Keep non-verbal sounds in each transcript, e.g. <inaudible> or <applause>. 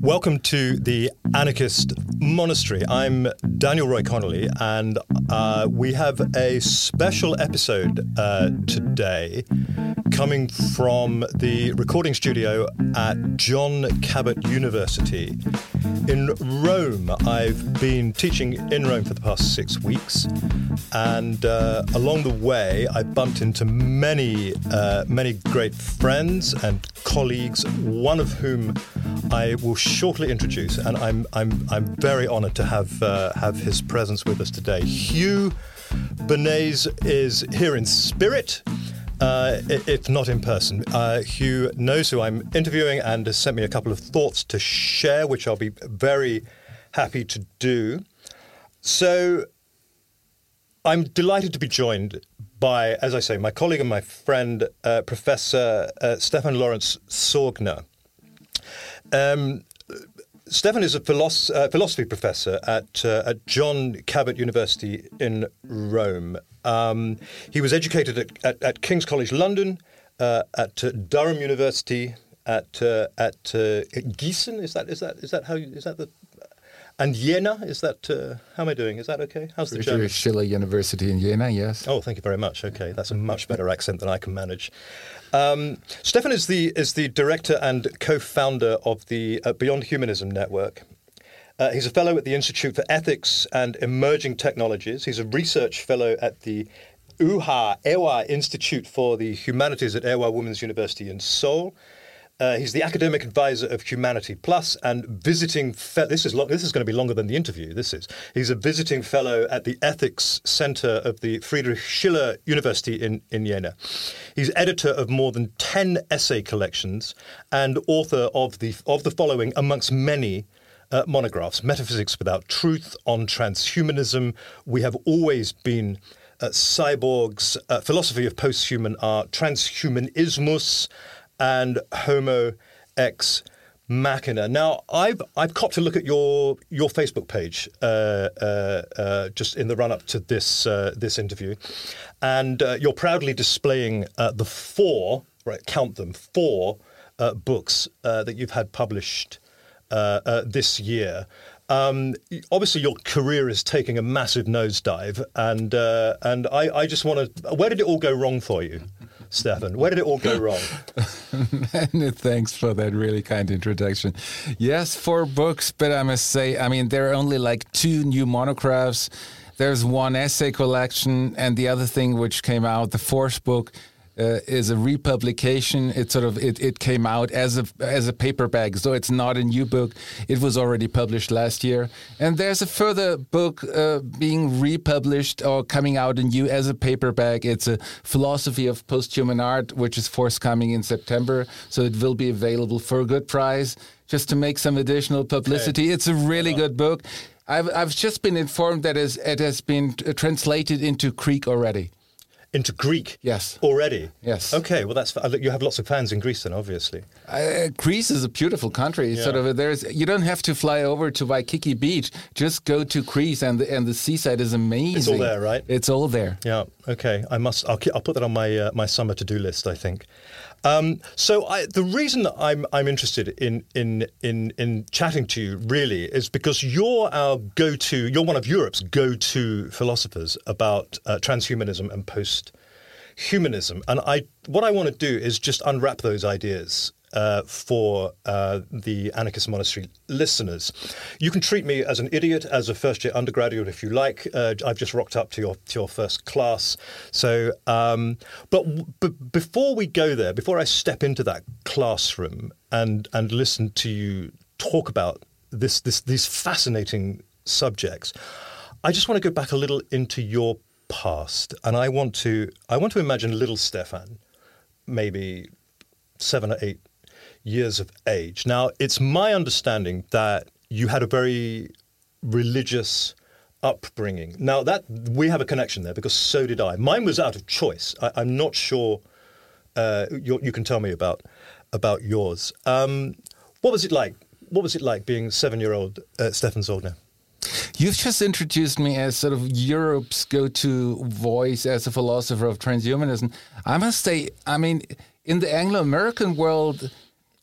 Welcome to the Anarchist Monastery. I'm Daniel Roy Connolly, and uh, we have a special episode uh, today coming from the recording studio at John Cabot University in Rome. I've been teaching in Rome for the past six weeks, and uh, along the way, I bumped into many, uh, many great friends and colleagues, one of whom I will shortly introduce, and I'm I'm I'm very honoured to have uh, have his presence with us today. Hugh Bernays is here in spirit. Uh, if not in person. Uh, Hugh knows who I'm interviewing and has sent me a couple of thoughts to share, which I'll be very happy to do. So I'm delighted to be joined by, as I say, my colleague and my friend, uh, Professor uh, Stefan Lorenz Sorgner. Um, Stefan is a philosophy, uh, philosophy professor at, uh, at John Cabot University in Rome. Um, he was educated at, at, at, King's College London, uh, at uh, Durham University, at uh, at Gießen. Is that is that is that how you, is that the and Jena, is that, uh, how am I doing? Is that okay? How's the German? Schiller University in Jena, yes. Oh, thank you very much. Okay, that's a much better accent than I can manage. Um, Stefan is the, is the director and co founder of the uh, Beyond Humanism Network. Uh, he's a fellow at the Institute for Ethics and Emerging Technologies. He's a research fellow at the Ewha Ewha Institute for the Humanities at Ewha Women's University in Seoul. Uh, he's the academic advisor of Humanity Plus and visiting. Fe- this is this is going to be longer than the interview. This is. He's a visiting fellow at the Ethics Center of the Friedrich Schiller University in in Jena. He's editor of more than ten essay collections and author of the of the following, amongst many. Uh, monographs Metaphysics Without Truth on Transhumanism. We have always been uh, cyborgs, uh, philosophy of posthuman art, transhumanismus, and Homo ex machina. Now, I've I've copped a look at your your Facebook page uh, uh, uh, just in the run up to this uh, this interview, and uh, you're proudly displaying uh, the four right count them four books that you've had published this year. Um, obviously, your career is taking a massive nosedive, and and I, I just want to. Where did it all go wrong for you? Stefan? Where did it all go <laughs> wrong? Many thanks for that really kind introduction. Yes, four books, but I must say, I mean, there are only like two new monographs. There's one essay collection, and the other thing which came out, the fourth book, uh, is a republication. It sort of it, it came out as a as a paperback, so it's not a new book. It was already published last year, and there's a further book uh, being republished or coming out in you as a paperback. It's a philosophy of posthuman art, which is forthcoming in September, so it will be available for a good price. Just to make some additional publicity, okay. it's a really good book. I've I've just been informed that it has been translated into Greek already into Greek. Yes. Already. Yes. Okay. Well, that's you have lots of fans in Greece, then, obviously. Uh, Greece is a beautiful country. Yeah. Sort of. There's you don't have to fly over to Waikiki Beach. Just go to Greece, and the, and the seaside is amazing. It's all there, right? It's all there. Yeah. Okay. I must. I'll, I'll put that on my uh, my summer to do list. I think. Um, so I, the reason that I'm I'm interested in in in in chatting to you really is because you're our go-to. You're one of Europe's go-to philosophers about uh, transhumanism and post-humanism, and I what I want to do is just unwrap those ideas uh, for uh, the Anarchist Monastery listeners. You can treat me as an idiot, as a first year undergraduate if you like. Uh, I've just rocked up to your to your first class. So, um, but b- before we go there, before I step into that classroom and and listen to you talk about this this these fascinating subjects, I just want to go back a little into your past, and I want to I want to imagine little Stefan, maybe seven or eight years of age. Now, it's my understanding that you had a very religious upbringing. Now, that we have a connection there because so did I. Mine was out of choice. I, am not sure uh, you can tell me about about yours. Um, what was it like? What was it like being seven-year-old uh, Stefan Sorgner? You've just introduced me as sort of Europe's go-to voice as a philosopher of transhumanism. I must say, I mean, in the Anglo-American world,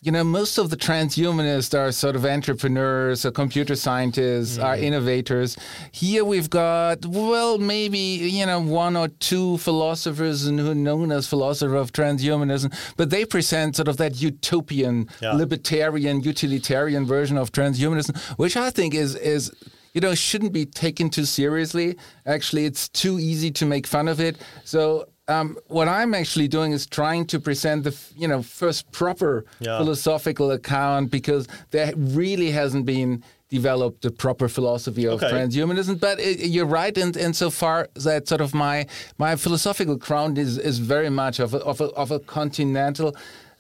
you know, most of the transhumanists are sort of entrepreneurs, or computer scientists, are mm-hmm. innovators. Here we've got, well, maybe, you know, one or two philosophers and who are known as philosopher of transhumanism, but they present sort of that utopian, Yeah. libertarian, utilitarian version of transhumanism, which I think is is you know shouldn't be taken too seriously. Actually, it's too easy to make fun of it. So. Um, what I'm actually doing is trying to present the, you know, first proper Yeah. philosophical account because there really hasn't been developed a proper philosophy of Okay. transhumanism. But it, you're right, and in, insofar that sort of my my philosophical ground is is very much of a, of a, of a continental.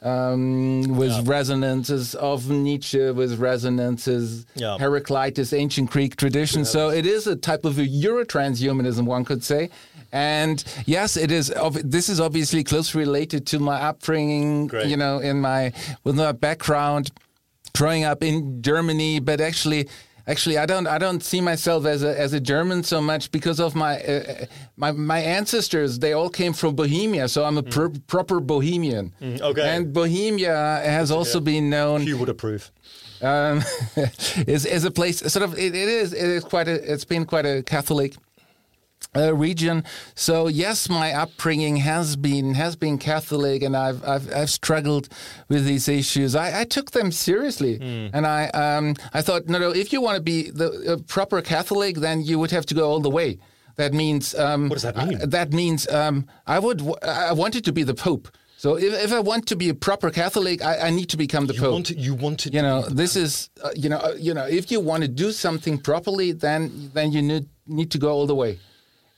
Um, with resonances of Nietzsche, with resonances Yeah. Heraclitus, ancient Greek tradition. So it is a type of a Euro-transhumanism, one could say. And yes, it is. This is obviously closely related to my upbringing. Great. You know, in my with my background, growing up in Germany, but actually. Actually, I don't. I don't see myself as a as a German so much because of my uh, my my ancestors. They all came from Bohemia, so I'm a pr- proper Bohemian. Mm. okay. And Bohemia has also been known You would approve. <laughs> um, <laughs> is is a place sort of it, it is it is quite a it's been quite a Catholic uh, region. So yes, my upbringing has been has been Catholic, and I've I've, I've struggled with these issues. I, I took them seriously, and I um, I thought no no if you want to be the a proper Catholic, then you would have to go all the way. That means um, What does that mean? I- that means um, I would w- I wanted to be the Pope. So if, if I want to be a proper Catholic, I, I need to become the You Pope. wanted. You wanted. You know, this is uh, you know uh, you know if you want to do something properly, then then you need need to go all the way.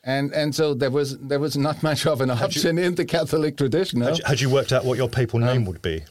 And and so there was there was not much of an option in the Catholic tradition. No? Had you, had you worked out what your papal name would be?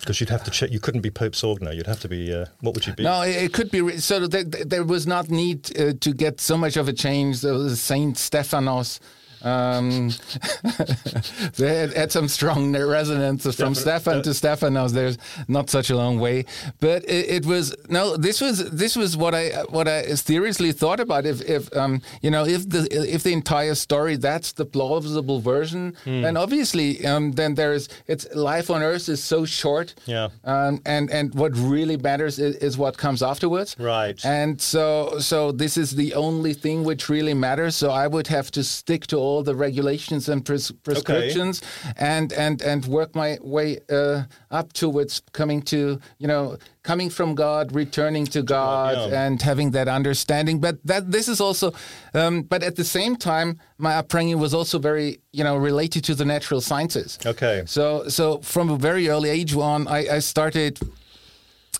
Because you'd have to check. You couldn't be Pope Sorgner. You'd have to be. Uh, what would you be? No, it it could be so. There, there was not need uh, to get so much of a change. There was Saint Stephanos. Um, <laughs> they had, some strong resonance from Stephan- Stefan to Stephanos. There's not such a long way, but it, it was no. This was this was what I what I seriously thought about. If if um, you know if the if the entire story that's the plausible version, Hmm. then obviously um, then there's it's life on Earth is so short. Yeah. Um, and and what really matters is, is what comes afterwards. Right. And so so this is the only thing which really matters. So I would have to stick to all the regulations and pres- prescriptions and and and work my way uh, up towards coming to you know coming from God, returning to God, yeah. and having that understanding. But that this is also, um, but at the same time, my upbringing was also very you know related to the natural sciences. Okay. So so from a very early age on, I, I started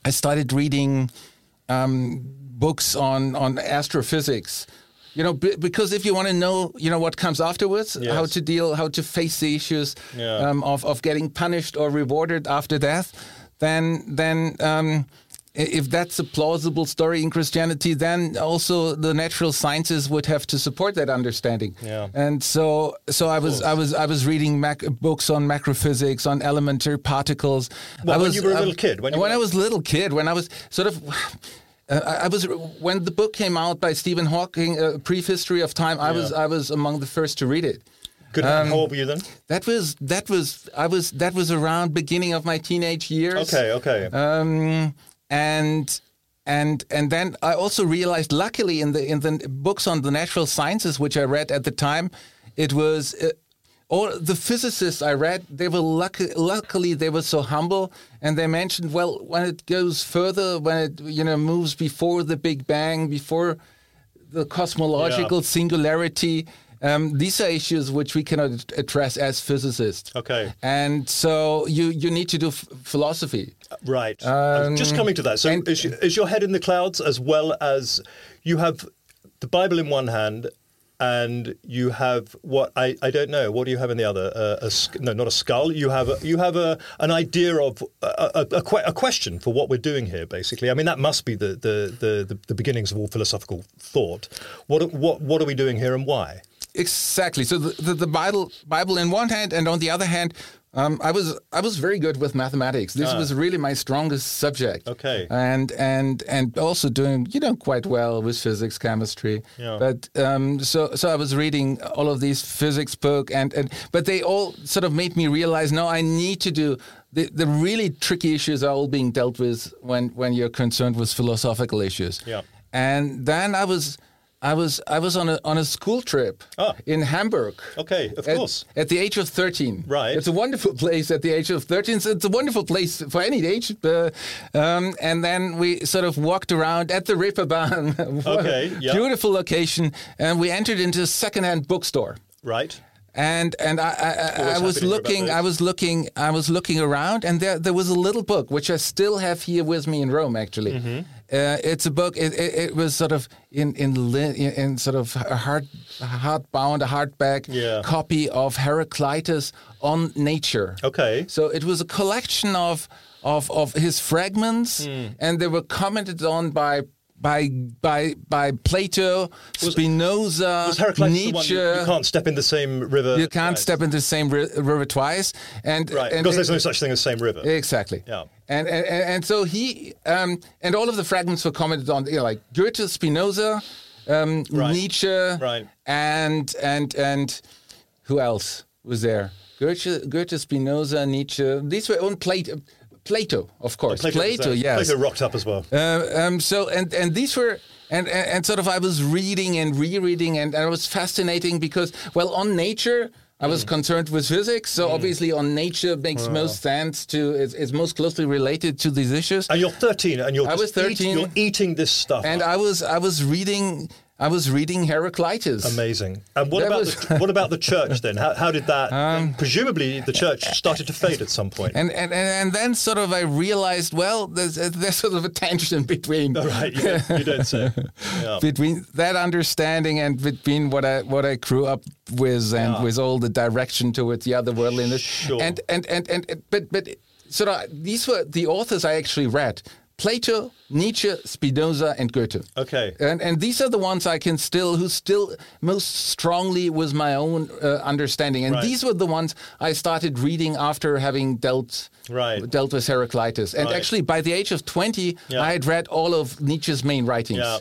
I started reading um, books on on astrophysics. You know, b- because if you want to know, you know, what comes afterwards, Yes. how to deal, how to face the issues Yeah. um, of of getting punished or rewarded after death, then then. Um, if that's a plausible story in Christianity, then also the natural sciences would have to support that understanding. Yeah. And so, so I was, I was, I was reading mac- books on macrophysics, on elementary particles. Well, I when you were a I- little kid, when you when were- I was a little kid, when I was sort of. Uh, I I was when the book came out by Stephen Hawking, uh, History of Time. I was I was among the first to read it. Good. um, How old were you then? That was that was I was that was around beginning of my teenage years. Okay. Okay. Um, and and and then I also realized, luckily, in the in the books on the natural sciences which I read at the time, it was. Uh, all the physicists I read, they were lucky, luckily they were so humble, and they mentioned, well, when it goes further, when it you know moves before the Big Bang, before the cosmological Yeah. singularity, um, these are issues which we cannot address as physicists. Okay. And so you you need to do philosophy. Right. I was just coming to that. So, Um, and- is, is your head in the clouds as well as you have the Bible in one hand, and you have what I, I don't know. What do you have in the other? Uh, a no, not a skull. You have a, you have a an idea of a, a, a, question for what we're doing here. Basically, I mean that must be the the, the, the, the beginnings of all philosophical thought. What what what are we doing here and why? Exactly. So the, the, the Bible, Bible in one hand, and on the other hand, um, I was I was very good with mathematics. This was really my strongest subject. Ah. Okay. And and and also doing you know quite well with physics, chemistry. Yeah. But um, so so I was reading all of these physics book and and but they all sort of made me realize no, I need to do the, the really tricky issues are all being dealt with when, when you're concerned with philosophical issues. Yeah. And then I was I was I was on a on a school trip Ah. in Hamburg. Okay, of At, course. at the age of 13. Right. It's a wonderful place at the age of 13. So it's a wonderful place for any age. Uh, um, and then we sort of walked around at the Reeperbahn. <laughs> Okay, yeah. Beautiful location. And we entered into a secondhand bookstore Right. and and I, I, I, I was happy to hear about looking, I was looking, I was looking around, and there there was a little book which I still have here with me in Rome. Actually, Mm-hmm. Uh, it's a book. It, it, it was sort of in in in, sort of a hard hardbound, a hardback Yeah. copy of Heraclitus on nature. Okay. So it was a collection of of of his fragments, Hmm. and they were commented on by. By by by Plato, Spinoza, Was Heraclitus Nietzsche. you, you can't step in the same river? You can't twice? step in the same ri- river twice, and Right, and, because there's no such thing as same river. exactly. Yeah. And and, and and so he um, and all of the fragments were commented on, you know, like Goethe, Spinoza, um, Right. Nietzsche, Right. and and and who else was there? Goethe, Goethe, Spinoza, Nietzsche. These were on Plato. Plato, of course. Plato, was there. yes. Plato rocked up as well. Uh, um, so and and these were and, and and sort of I was reading and rereading and, and it was fascinating because well on nature I was concerned with physics so obviously on nature makes most sense to is, is most closely related to these issues and you're 13, and you're I was eat- 13. you're eating this stuff. and up. I was I was reading I was reading Heraclitus Amazing. And what That about was- Um, the, what about the church then? How, how did that? <laughs> presumably, the church started to fade at some point. and, and and and then sort of I realized well there's there's sort of a tension between <laughs> right, you don't, you don't say. <laughs> Yeah. between that understanding and between what I what I grew up with and Yeah. with all the direction towards the otherworldliness Sure. and, and and and but but sort of these were the authors I actually read Plato, Nietzsche, Spinoza, and Goethe. Okay. And and these are the ones I can still who still most strongly was my own uh, understanding. And Right. these were the ones I started reading after having dealt Right. dealt with Heraclitus. And Right. actually by the age of 20 Yeah. I had read all of Nietzsche's main writings. Yeah.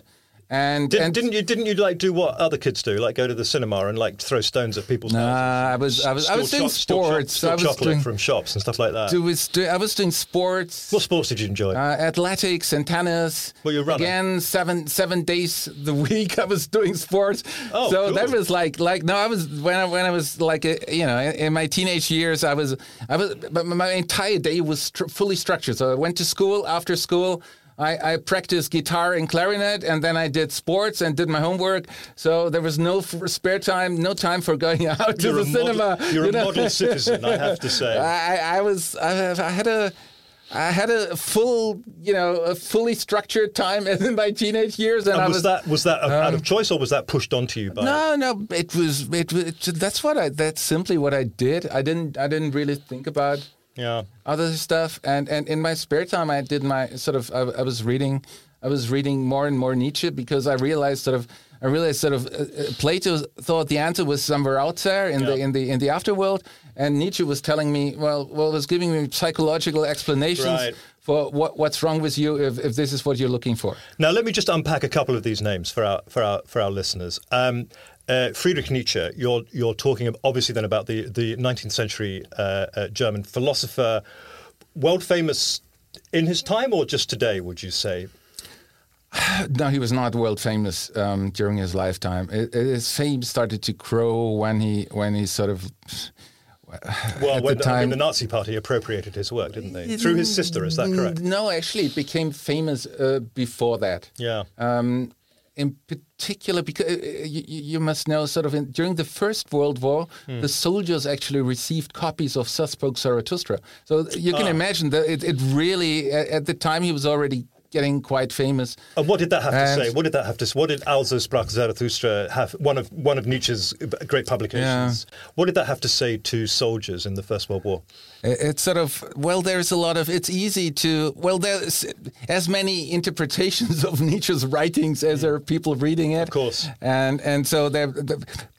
And, Didn't, and didn't you? Didn't you like do what other kids do, like go to the cinema and like throw stones at people's? Nah, I was I was I was doing cho- steal cho- sports. steal I was chocolate doing, from shops and stuff like that. do- was do- I was doing sports. what sports did you enjoy? Uh, athletics and tennis. Well, you're runner. Again, seven seven days the <laughs> week I was doing sports. Oh, so that was like like no, I was when I when I was like a, you know in, in my teenage years I was I was but my entire day was stru- fully structured. So I went to school after school. I, I practiced guitar and clarinet, and then I did sports and did my homework. So there was no f- spare time, no time for going <laughs> out to you're the a model, cinema. You're you a model citizen, I have to say. <laughs> I, I was I, I had a I had a full you know a fully structured time in <laughs> my teenage years, and, And I was was that was that out of um, choice or was that pushed onto you by? no no it was it, it that's what I that's simply what I did. I didn't I didn't really think about Yeah. other stuff, and and in my spare time I did my sort of I, I was reading I was reading more and more Nietzsche because I realized sort of. I realized sort of uh, uh, Plato thought the answer was somewhere out there in the in the in the afterworld, and Nietzsche was telling me, well, well, was giving me psychological explanations Right. for what what's wrong with you if, if this is what you're looking for. Now let me just unpack a couple of these names for our for our for our listeners. Um, uh, Friedrich Nietzsche, you're you're talking obviously then about the the 19th century uh, uh, German philosopher, world famous in his time or just today? Would you say? <sighs> No, he was not world famous um, during his lifetime. It, it- his fame started to grow when he when he sort of <sighs> Well, when the the, I mean, time- the Nazi Party appropriated his work, didn't they? Through his sister, is that correct? No, actually, it became famous uh, before that. Yeah. Um, in particular, because uh, you, you must know, sort of in, during the First World War, Hmm. the soldiers actually received copies of Thus Spoke Zarathustra. So you can Ah. imagine that it, it really, at, at the time, he was already getting quite famous. And what did that have to say? What did that have to? say? What did Also sprach Zarathustra have? One of one of Nietzsche's great publications. What did that have to say to soldiers in the First World War? It's sort of well, there's a lot of. It's easy to well, there's as many interpretations of Nietzsche's writings as there are people reading it. Of course. and and so they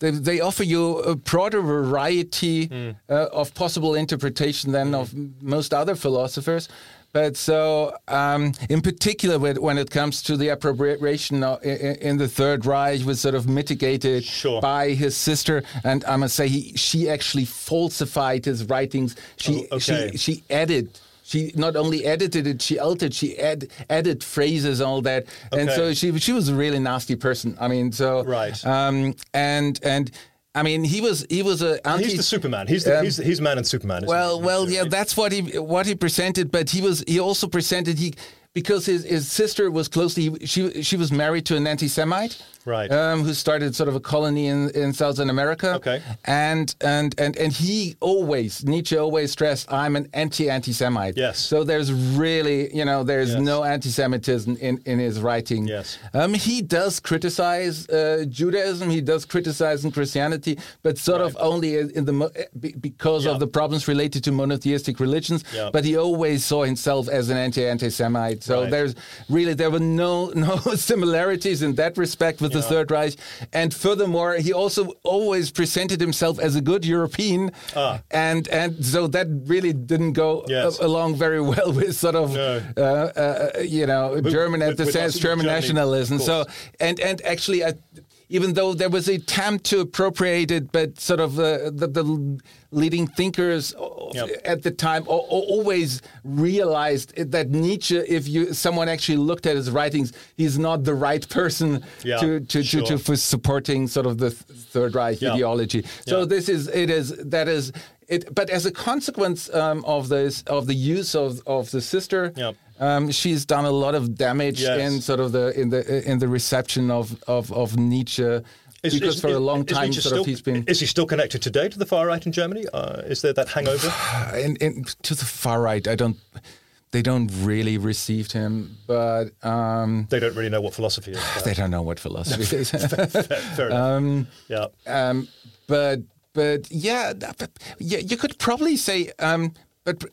they, they offer you a broader variety uh, of possible interpretation than of most other philosophers. But so, um, in particular, when it comes to the appropriation in, the Third Reich, was sort of mitigated Sure. by his sister, and I must say, he, she actually falsified his writings. She Oh, okay. she she added. She not only edited it, she altered, she add, added phrases, all that, and so she she was a really nasty person. I mean, so Right. um, and and I mean, he was he was a anti. He's the Superman. He's the, Um, he's, he's man and Superman. Isn't well, he? well, yeah, that's what he what he presented. But he was he also presented he because his, his sister was closely she she was married to an anti-Semite, Right. Um, who started sort of a colony in, in Southern America. Okay. and and and and he always Nietzsche always stressed I'm an anti-anti-Semite. Yes. So there's really you know there's Yes. no anti-Semitism in in his writing. Yes. Um, he does criticize uh, Judaism. He does criticize Christianity, but sort of only in the because Yeah. of the problems related to monotheistic religions. Yeah. But he always saw himself as an anti-anti-Semite. So Right. there's really there were no <laughs> no similarities in that respect with the. Third Reich. And furthermore, he also always presented himself as a good European, Ah. and and so that really didn't go Yes. along very well <laughs> with sort of No. uh, uh, you know German with- at the sense German Germany, nationalism. So and and actually, I, even though there was a attempt to appropriate it, but sort of uh, the, the leading thinkers Yep. at the time al- al- always realized that Nietzsche, if you someone actually looked at his writings, he's not the right person Yeah, to to, sure. to, to for supporting sort of the Third Reich Yeah. ideology. So Yeah. this is it is that is. It, but as a consequence um, of this, of the use of, of the sister, Yeah. Um, she's done a lot of damage Yes. in sort of the in the in the reception of of, of Nietzsche Is- because is- for a long time sort still, of he's been Is he still connected today to the far right in Germany? Uh, is there that hangover? <sighs> in, in, to the far right. I don't. They don't really received him, but um, they don't really know what philosophy is. <sighs> they don't know what philosophy is. <laughs> Fair <laughs> enough. yeah. um, but but yeah, but, yeah, you could probably say, um, but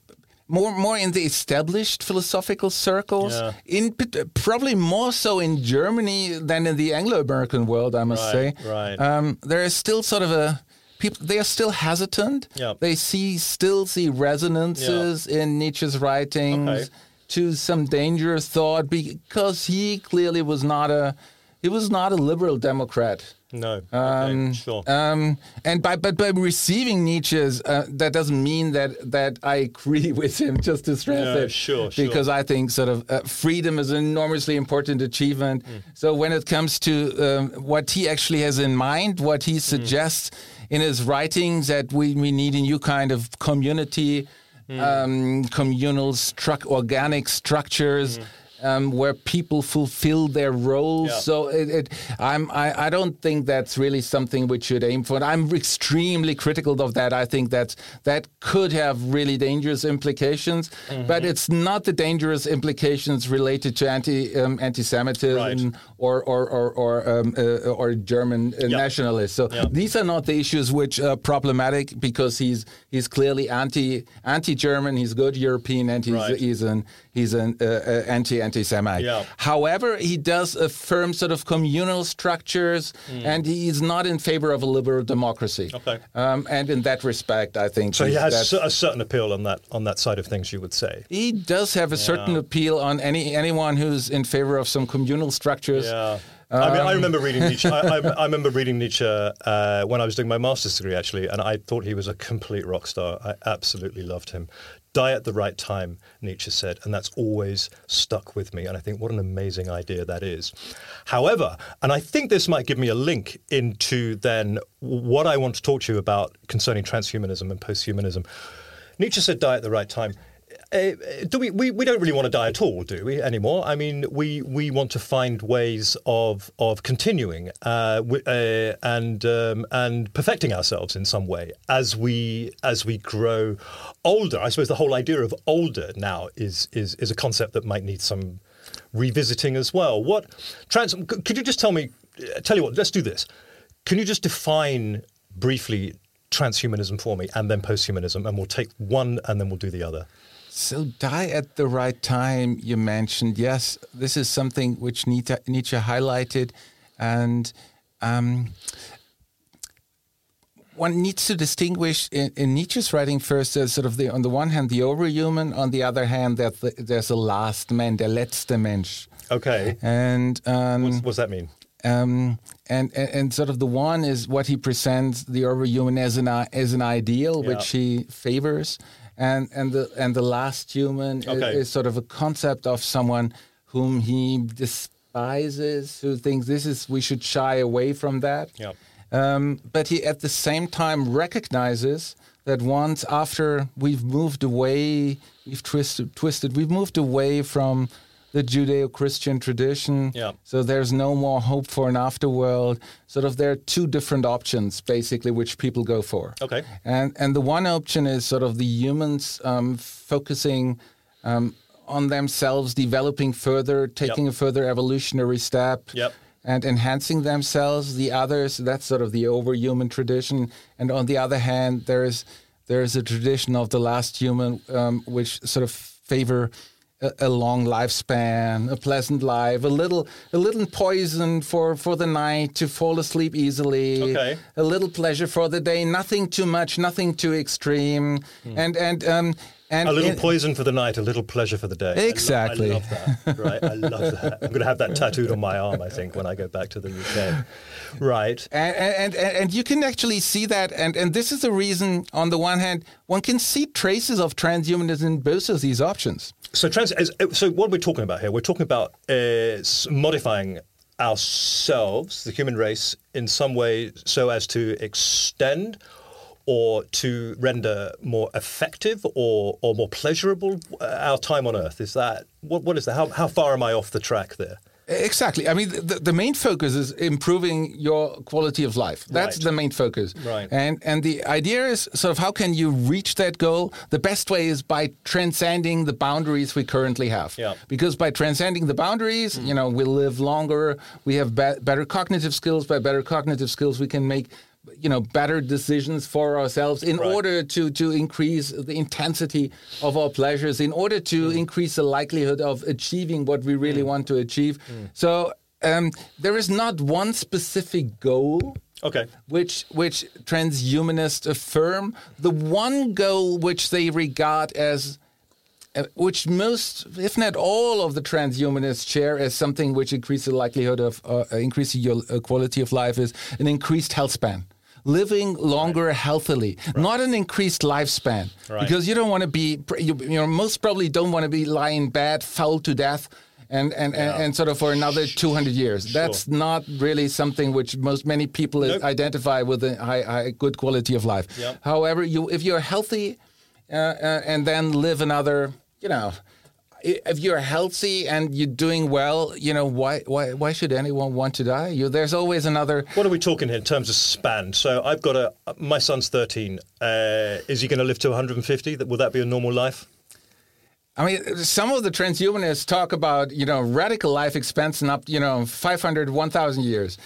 more more in the established philosophical circles, Yeah. in probably more so in Germany than in the Anglo-American world, I must Right, say. right. Um, there is still sort of a people. They are still hesitant. Yeah. They see still see resonances in Nietzsche's writings Okay. to some dangerous thought because he clearly was not a he was not a liberal Democrat. No. Okay. Um, sure. Um, and by but by receiving Nietzsche's, uh, that doesn't mean that that I agree <laughs> with him. Just to stress No, it, sure, sure. because I think sort of uh, freedom is an enormously important achievement. Mm. So when it comes to um, what he actually has in mind, what Mm. he suggests in his writings, that we we need a new kind of community, Mm. um, communal struct, organic structures. Mm. Um, where people fulfill their roles, Yeah. so it, it, I'm, I, I don't think that's really something we should aim for. And I'm extremely critical of that. I think that's, that could have really dangerous implications, Mm-hmm. but it's not the dangerous implications related to anti um, anti-Semitism Right. or or or or, um, uh, or German uh, nationalists. So Yeah. these are not the issues which are problematic because he's he's clearly anti anti-German. He's good European, and he's Right. he's an he's an uh, uh, anti anti-Semite. Yeah. However, he does affirm sort of communal structures, and he is not in favor of a liberal democracy. Okay. Um, and in that respect, I think so he has a certain appeal on that on that side of things, you would say. he does have a certain appeal on any anyone who's in favor of some communal structures. Yeah. I mean, Um, I remember reading Nietzsche. I, I, <laughs> I remember reading Nietzsche uh, when I was doing my master's degree, actually, and I thought he was a complete rock star. I absolutely loved him. Die at the right time, Nietzsche said, and that's always stuck with me. And I think what an amazing idea that is. However, and I think this might give me a link into then what I want to talk to you about concerning transhumanism and posthumanism. Nietzsche said, die at the right time. Uh, do we, we? We don't really want to die at all, do we anymore? I mean, we we want to find ways of of continuing uh, uh, and um, and perfecting ourselves in some way as we as we grow older. I suppose the whole idea of older now is is is a concept that might need some revisiting as well. What trans? Could you just tell me? uh, Tell you what. Let's do this. Can you just define briefly transhumanism for me, and then posthumanism, and we'll take one, and then we'll do the other. So, die at the right time, you mentioned. Yes, this is something which Nietzsche, Nietzsche highlighted. And um, one needs to distinguish in, in Nietzsche's writing first as sort of the on the one hand the overhuman, on the other hand that the, there's a last man, der letzte Mensch. Okay. And um, What's, what's that mean? um, and, and and sort of the one is what he presents the overhuman as an as an ideal which he favors, and and the and the last human Okay. is, sort of a concept of someone whom he despises, who thinks this is we should shy away from that. Yeah. Um, but he at the same time recognizes that once after we've moved away, we've twisted, twisted, we've moved away from the Judeo-Christian tradition. Yeah. So there's no more hope for an afterworld. Sort of there are two different options basically which people go for. Okay. And and the one option is sort of the humans um, focusing um, on themselves, developing further, taking a further evolutionary step. Yep. And enhancing themselves. The others, that's sort of the overhuman tradition. And on the other hand, there's there's a tradition of the last human, um, which sort of favor a, a long lifespan, a pleasant life, a little a little poison for, for the night to fall asleep easily, Okay. a little pleasure for the day, nothing too much, nothing too extreme, and and um and. A little in- poison for the night, a little pleasure for the day. I lo- Exactly. I love that. Right. I love that. I'm going to have that tattooed on my arm, I think, when I go back to the UK. <laughs> Right. And, and, and, and you can actually see that. And, and this is the reason, on the one hand, one can see traces of transhumanism in both of these options. So, trans- so what we're talking about here, we're talking about uh, modifying ourselves, the human race, in some way so as to extend or to render more effective or, or more pleasurable uh, our time on Earth. Is that what? What is that? How, how far am I off the track there? Exactly. I mean, the, the main focus is improving your quality of life. That's Right. the main focus. Right. And and the idea is sort of how can you reach that goal? The best way is by transcending the boundaries we currently have. Yeah. Because by transcending the boundaries, mm. you know, we live longer. We have be- better cognitive skills. By better cognitive skills, we can make you know better decisions for ourselves in Right. order to to increase the intensity of our pleasures in order to increase the likelihood of achieving what we really want to achieve so um, there is not one specific goal Okay. which which transhumanists affirm the one goal which they regard as uh, which most, if not all, of the transhumanists share as something which increases the likelihood of uh, increasing your uh, quality of life is an increased health span. Living longer healthily, not an increased lifespan, Right. because you don't want to be, you, you know, most probably don't want to be lying bad, foul to death, and and, and, and sort of for another 200 years. That's not really something which most many people Nope. identify with a high, high, good quality of life. Yep. However, you if you're healthy uh, uh, and then live another, you know, if you're healthy and you're doing well, you know, why why why should anyone want to die? You, there's always another. What are we talking here in terms of span? So I've got a. My son's 13. Uh, is he going to live to 150? That will that be a normal life? I mean, some of the transhumanists talk about you know radical life expansion up you know 500, 1,000 years.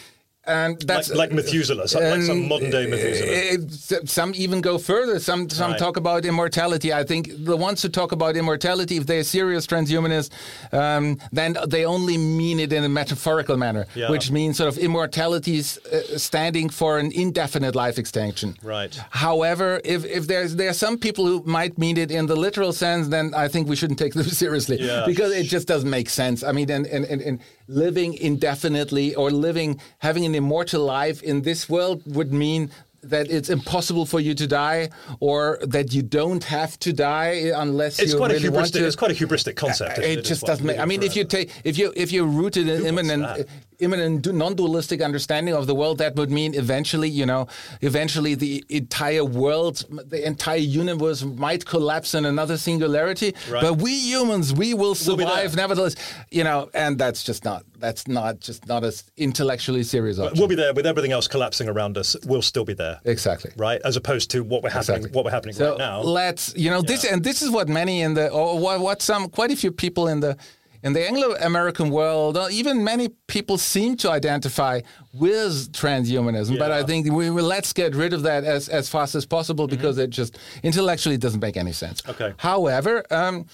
And that's like, like Methuselah, so- like some modern day Methuselah. it- some even go further. Some some Right. talk about immortality. I think the ones who talk about immortality, if they're serious transhumanists, um, then they only mean it in a metaphorical manner, Yeah. which means sort of immortality uh, standing for an indefinite life extension. Right. However, if, if there's there are some people who might mean it in the literal sense, then I think we shouldn't take them <laughs> seriously Yeah. because it just doesn't make sense. I mean, and, and, and, and living indefinitely or living having an immortal life in this world would mean that it's impossible for you to die or that you don't have to die unless It's you quite really a want to. It's quite a hubristic concept. isn't It It's just doesn't make. I mean, if you take if you if you're rooted in immanent immanent non-dualistic understanding of the world, that would mean eventually, you know, eventually the entire world, the entire universe might collapse in another singularity. Right. But we humans, we will We'll survive nevertheless. You know, and that's just not that's not just not as intellectually serious option. we'll be there with everything else collapsing around us. We'll still be there. Exactly. Right, as opposed to what we're happening, Exactly. what we're happening So right now. let's, you know, this and this is what many in the, or what, what some, quite a few people in the, in the Anglo-American world, or even many people seem to identify with transhumanism. But I think we, we let's get rid of that as as fast as possible because it just intellectually doesn't make any sense. Mm-hmm. Okay. However. Um,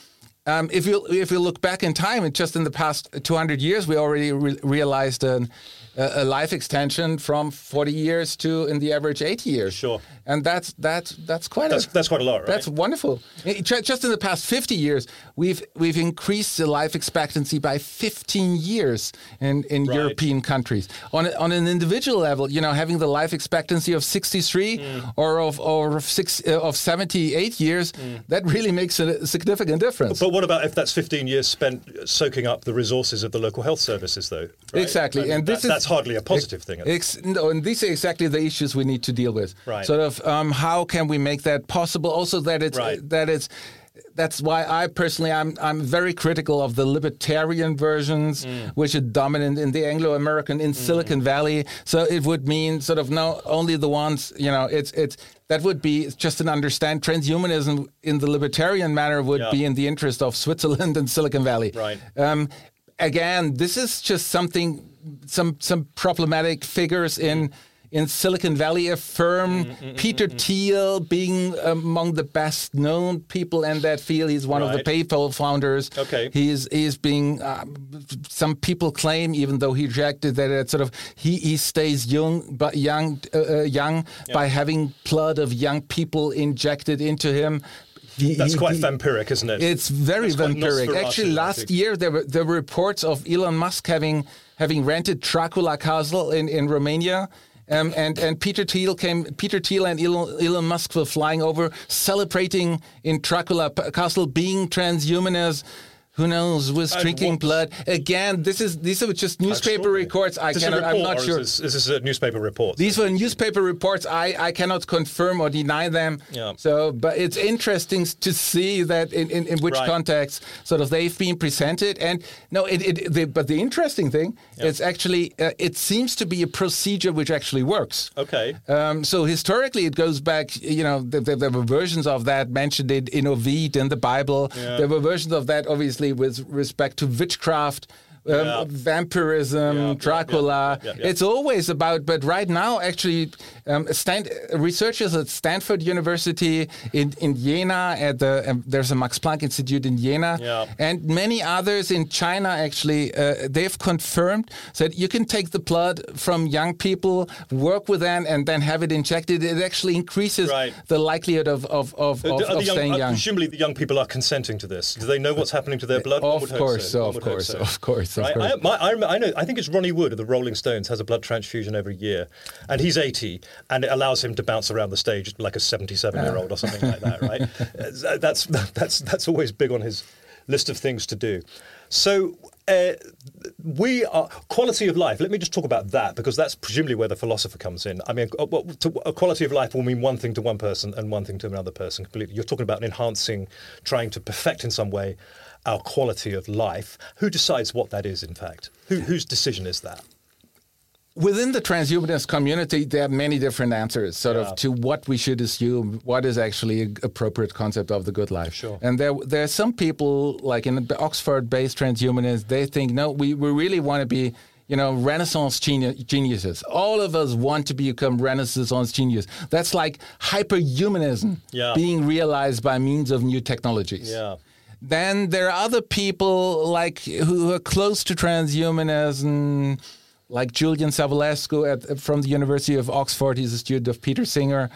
um, if you if you look back in time, just in the past 200 years, we already re- realized an, a, life extension from 40 years to, in the average, 80 years. Sure. And that's that's that's quite That's, a, that's quite a lot, right? that's wonderful. Just in the past 50 years, we've we've increased the life expectancy by 15 years in, in Right. European countries. On on an individual level, you know, having the life expectancy of 63 Mm. or of or of six uh, of 78 years, that really makes a significant difference. But what about if that's 15 years spent soaking up the resources of the local health services, though? right? Exactly, and this that- is that's hardly a positive thing. Ex- no, and these are exactly the issues we need to deal with. Right. Sort of, um, how can we make that possible? Also, that it's Right. that it's. That's why I personally I'm I'm very critical of the libertarian versions, Mm. which are dominant in the Anglo-American in Silicon Valley. So it would mean sort of no only the ones you know it's it's that would be just an understand transhumanism in the libertarian manner would Yeah. be in the interest of Switzerland and Silicon Valley. Right. Um, again, this is just something, some some problematic figures in in Silicon Valley affirm. Mm, Peter Thiel being among the best known people in that field. He's one of the PayPal founders. Okay. He's he's being. Um, some people claim, even though he rejected that, it sort of he, he stays young, but young, uh, uh, young by having blood of young people injected into him. He- That's he- quite he- vampiric, isn't it? it's very That's vampiric. Actually, last year there were there were reports of Elon Musk having having rented Dracula Castle in in Romania. Um, and and Peter Thiel came. Peter Thiel and Elon, Elon Musk were flying over, celebrating in Dracula Castle, being transhumanist. Who knows? Was drinking blood again. This is these are just newspaper reports. I Is this a cannot. I'm not sure. Is this, is this a newspaper report? These were newspaper reports. I, I cannot confirm or deny them. Yeah. So, but it's interesting to see that in, in, in which Right. context sort of they've been presented. And no, it, it the, but the interesting thing is actually uh, it seems to be a procedure which actually works. Okay. Um, so historically, it goes back. You know, there, there, there were versions of that mentioned in, in Ovid in the Bible. Yeah. There were versions of that, obviously, with respect to witchcraft. Um, Yeah. Vampirism, Yeah, Dracula. yeah. It's always about, but right now, actually, um, Stan- researchers at Stanford University in, in Jena, at the um, there's a Max Planck Institute in Jena, Yeah. and many others in China. Actually, uh, they've confirmed that you can take the blood from young people, work with them, and then have it injected. It actually increases Right. the likelihood of of, of, of, of young, staying uh, young. Presumably, the young people are consenting to this. Do they know what's happening to their blood? Of course, so. of course, so. of course, of Right? course. I, my, I, I know. I think it's Ronnie Wood of the Rolling Stones has a blood transfusion every year, and he's 80, and it allows him to bounce around the stage like a 77 year old or something like that. Right? <laughs> Uh, that's that's that's always big on his list of things to do. So. Uh, we are quality of life. Let me just talk about that because that's presumably where the philosopher comes in. I mean, uh, well, a quality of life will mean one thing to one person and one thing to another person completely. You're talking about enhancing, trying to perfect in some way our quality of life. Who decides what that is? In fact, Who, whose decision is that? Within the transhumanist community, there are many different answers, sort Yeah. of, to what we should assume, what is actually an appropriate concept of the good life. Sure. And there, there are some people, like in Oxford-based transhumanists, they think, no, we, we really want to be, you know, Renaissance geni- geniuses. All of us want to become Renaissance genius. That's like hyperhumanism Yeah. being realized by means of new technologies. Yeah. Then there are other people like who are close to transhumanism, like Julian Savulescu at, from the University of Oxford. He's a student of Peter Singer,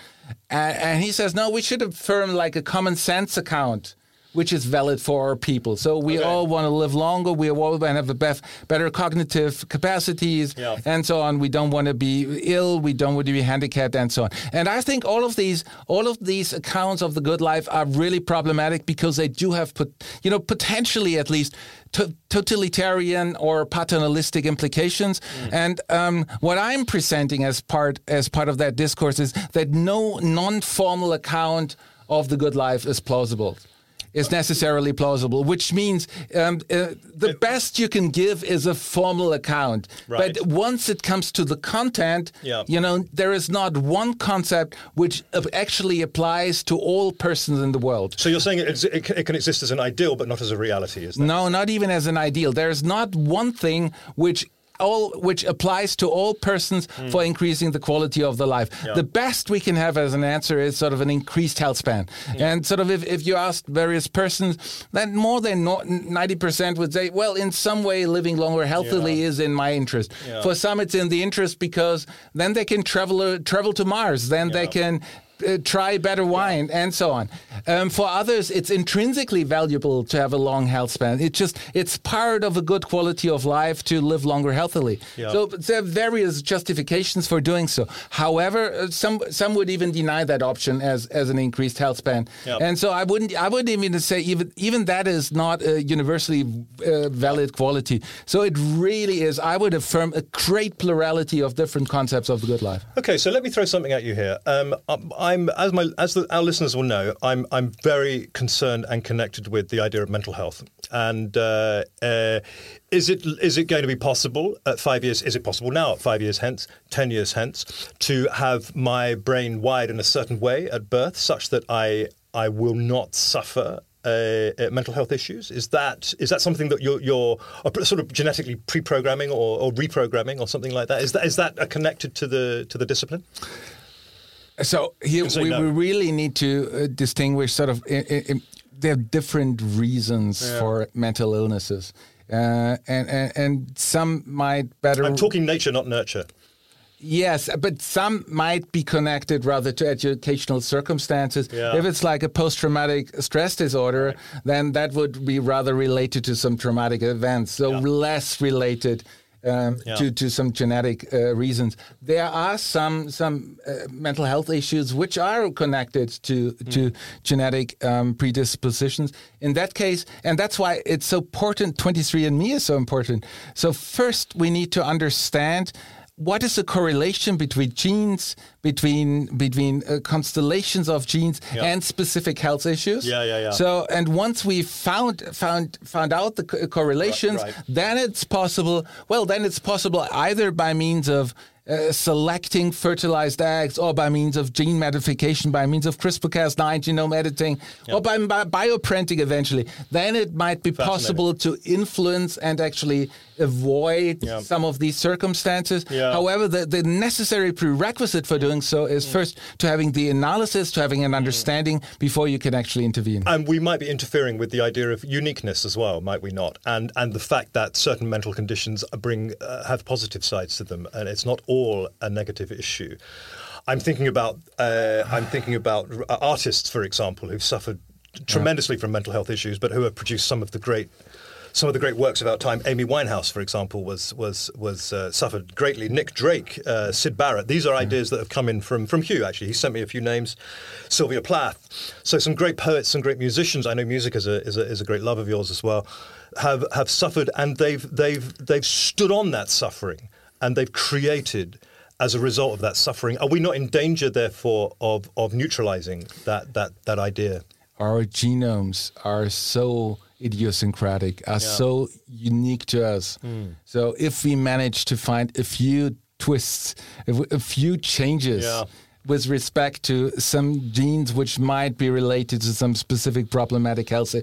and, and he says, no, we should affirm like a common sense account. Which is valid for our people. So we Okay. all want to live longer. We all want to have a bef- better cognitive capacities, Yeah. and so on. We don't want to be ill. We don't want to be handicapped, and so on. And I think all of these, all of these accounts of the good life are really problematic because they do have, pot- you know, potentially at least to- totalitarian or paternalistic implications. And um, what I'm presenting as part as part of that discourse is that no non-formal account of the good life is plausible. Is necessarily plausible, which means um, uh, the best you can give is a formal account. Right. But once it comes to the content, Yeah. you know, there is not one concept which uh, actually applies to all persons in the world. So you're saying it, it, can- it can exist as an ideal, but not as a reality, is that? No, not even as an ideal. There's not one thing which all which applies to all persons for increasing the quality of the life. Yeah. The best we can have as an answer is sort of an increased health span. And sort of if, if you ask various persons, then more than 90% would say, well, in some way, living longer healthily Yeah. is in my interest. Yeah. For some, it's in the interest because then they can travel uh, travel to Mars. Then they can uh, try better wine and so on. Um, for others, it's intrinsically valuable to have a long health span. It's just it's part of a good quality of life to live longer healthily. Yeah. So there are various justifications for doing so. However, uh, some some would even deny that option as as an increased health span. Yeah. And so I wouldn't I wouldn't even say even even that is not a universally uh, valid quality. So it really is. I would affirm a great plurality of different concepts of the good life. Okay, so let me throw something at you here. Um, I'm as my as the, our listeners will know, I'm I'm very concerned and connected with the idea of mental health. And uh, uh, is it is it going to be possible at five years? Is it possible now at five years hence, ten years hence, to have my brain wired in a certain way at birth, such that I I will not suffer uh, uh, mental health issues? Is that is that something that you're, you're sort of genetically pre-programming or, or reprogramming or something like that? Is that is that connected to the to the discipline? So here we, no. we really need to uh, distinguish sort of. i i i- there are different reasons Yeah. for mental illnesses, uh, and, and and some might better. I'm talking nature, not nurture. Yes, but some might be connected rather to educational circumstances. Yeah. If it's like a post-traumatic stress disorder, then that would be rather related to some traumatic events, so Yeah. less related um, Yeah. to to some genetic uh, reasons. There are some some uh, mental health issues which are connected to Hmm. to genetic um, predispositions. In that case, and that's why it's so important. 23andMe is so important. So first, we need to understand what is the correlation between genes, between between uh, constellations of genes Yeah. and specific health issues. Yeah, yeah, yeah. So, and once we found found found out the co- correlations, Right, right. then it's possible. Well, then it's possible either by means of uh, selecting fertilized eggs, or by means of gene modification, by means of CRISPR-Cas9 genome editing, or by, by bioprinting eventually. Then it might be possible to influence and actually avoid Yeah. some of these circumstances. Yeah. However, the, the necessary prerequisite for doing so is Mm. first to having the analysis, to having an understanding before you can actually intervene. And we might be interfering with the idea of uniqueness as well, might we not? And and the fact that certain mental conditions bring uh, have positive sides to them, and it's not all a negative issue. I'm thinking about uh, I'm thinking about artists, for example, who've suffered tremendously from mental health issues, but who have produced some of the great some of the great works of our time. Amy Winehouse, for example, was was was uh, suffered greatly. Nick Drake, uh, Syd Barrett. These are ideas that have come in from from Hugh. Actually, he sent me a few names. Sylvia Plath. So some great poets, some great musicians. I know music is a is a, is a great love of yours as well. Have have suffered, and they've they've they've stood on that suffering, and they've created. As a result of that suffering, are we not in danger, therefore, of, of neutralizing that, that, that idea? Our genomes are so idiosyncratic, are so unique to us. Hmm. So if we manage to find a few twists, a, a few changes. Yeah. With respect to some genes which might be related to some specific problematic health,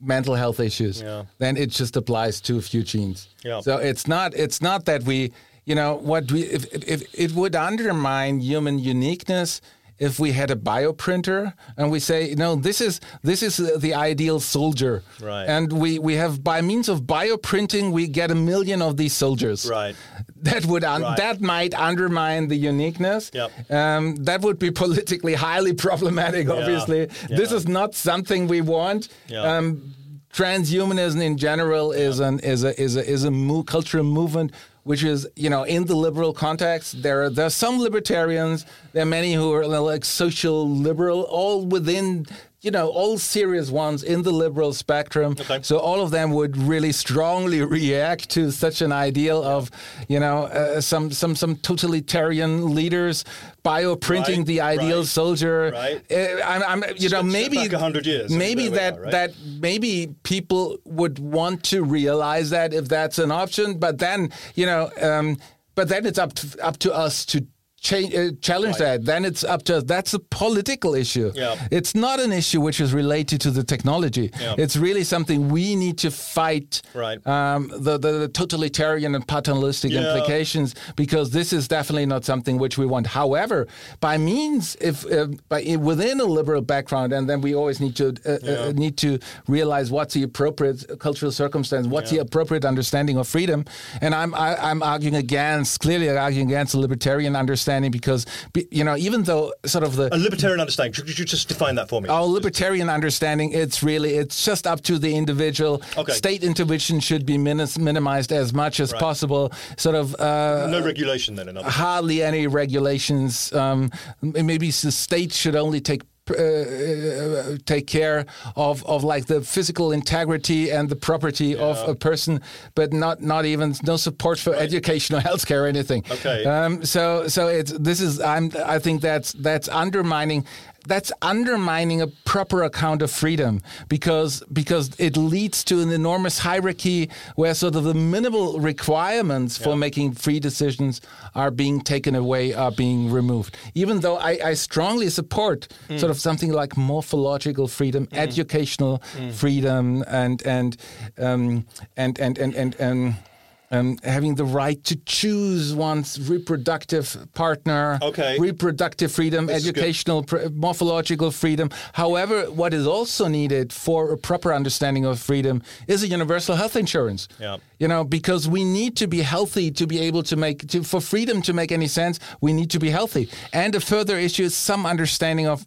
mental health issues, Yeah. then it just applies to a few genes. Yeah. So it's not it's not that we you know what we if, if, it would undermine human uniqueness if we had a bioprinter and we say you know this is this is the ideal soldier Right. and we we have by means of bioprinting we get a million of these soldiers Right. <laughs> that would un- Right. that might undermine the uniqueness Yep. um, that would be politically highly <laughs> problematic obviously this Yeah. is not something we want Yeah. um, transhumanism in general is an is a is a is a mo- cultural movement which is you know in the liberal context there are there are some libertarians there are many who are like social liberal all within you know all serious ones in the liberal spectrum Okay. so all of them would really strongly <laughs> react to such an ideal of you know uh, some some some totalitarian leaders bioprinting Right, the ideal right, soldier right. Uh, I'm, I'm, you know maybe 100 years maybe that are, right? that maybe people would want to realize that if that's an option but then you know um, but then it's up to up to us to cha- uh, challenge Right. that, then it's up to us. That's a political issue. Yeah. It's not an issue which is related to the technology. Yeah. It's really something we need to fight Right. um, the, the, the totalitarian and paternalistic Yeah. implications because this is definitely not something which we want. However, by means if uh, by within a liberal background, and then we always need to uh, uh, need to realize what's the appropriate cultural circumstance, what's the appropriate understanding of freedom. And I'm I, I'm arguing against clearly arguing against a libertarian understanding because you know even though sort of the A libertarian understanding. Could you just define that for me? our libertarian understanding, it's really it's just up to the individual. Okay. State intervention should be minimized as much as Right. possible. Sort of uh, no regulation then, in other hardly any regulations. Um, maybe the state should only take. Uh, uh, take care of, of like the physical integrity and the property of a person, but not not even no support for educational healthcare or anything. Okay. Um, so so it's this is I'm I think that's that's undermining that's undermining a proper account of freedom because because it leads to an enormous hierarchy where sort of the minimal requirements for making free decisions are being taken away, are being removed. Even though I, I strongly support hmm. sort of something like morphological freedom, hmm. educational hmm. freedom, and and um, and and and and. and um, having the right to choose one's reproductive partner, Okay. reproductive freedom, This educational, pr- morphological freedom. However, what is also needed for a proper understanding of freedom is a universal health insurance. Yeah. You know, because we need to be healthy to be able to make, to, for freedom to make any sense, we need to be healthy. And a further issue is some understanding of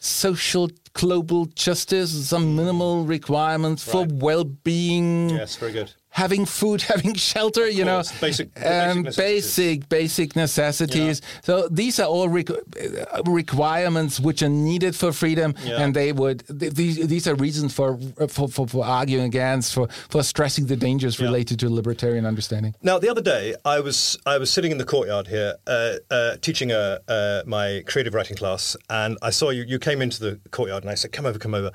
social global justice, some minimal requirements for well-being Yes, very good. Having food, <laughs> having shelter, you know, course, basic- basic um, necessities. basic, basic necessities. So these are all requ- uh, requirements which are needed for freedom, Yeah. and they would. th- These these are reasons for for, for, for arguing against, for for stressing the dangers Yeah. related to libertarian understanding. Now, the other day, I was I was sitting in the courtyard here, uh, uh, teaching a, uh, my creative writing class, and I saw you. You came into the courtyard, and I said, "Come over, come over,"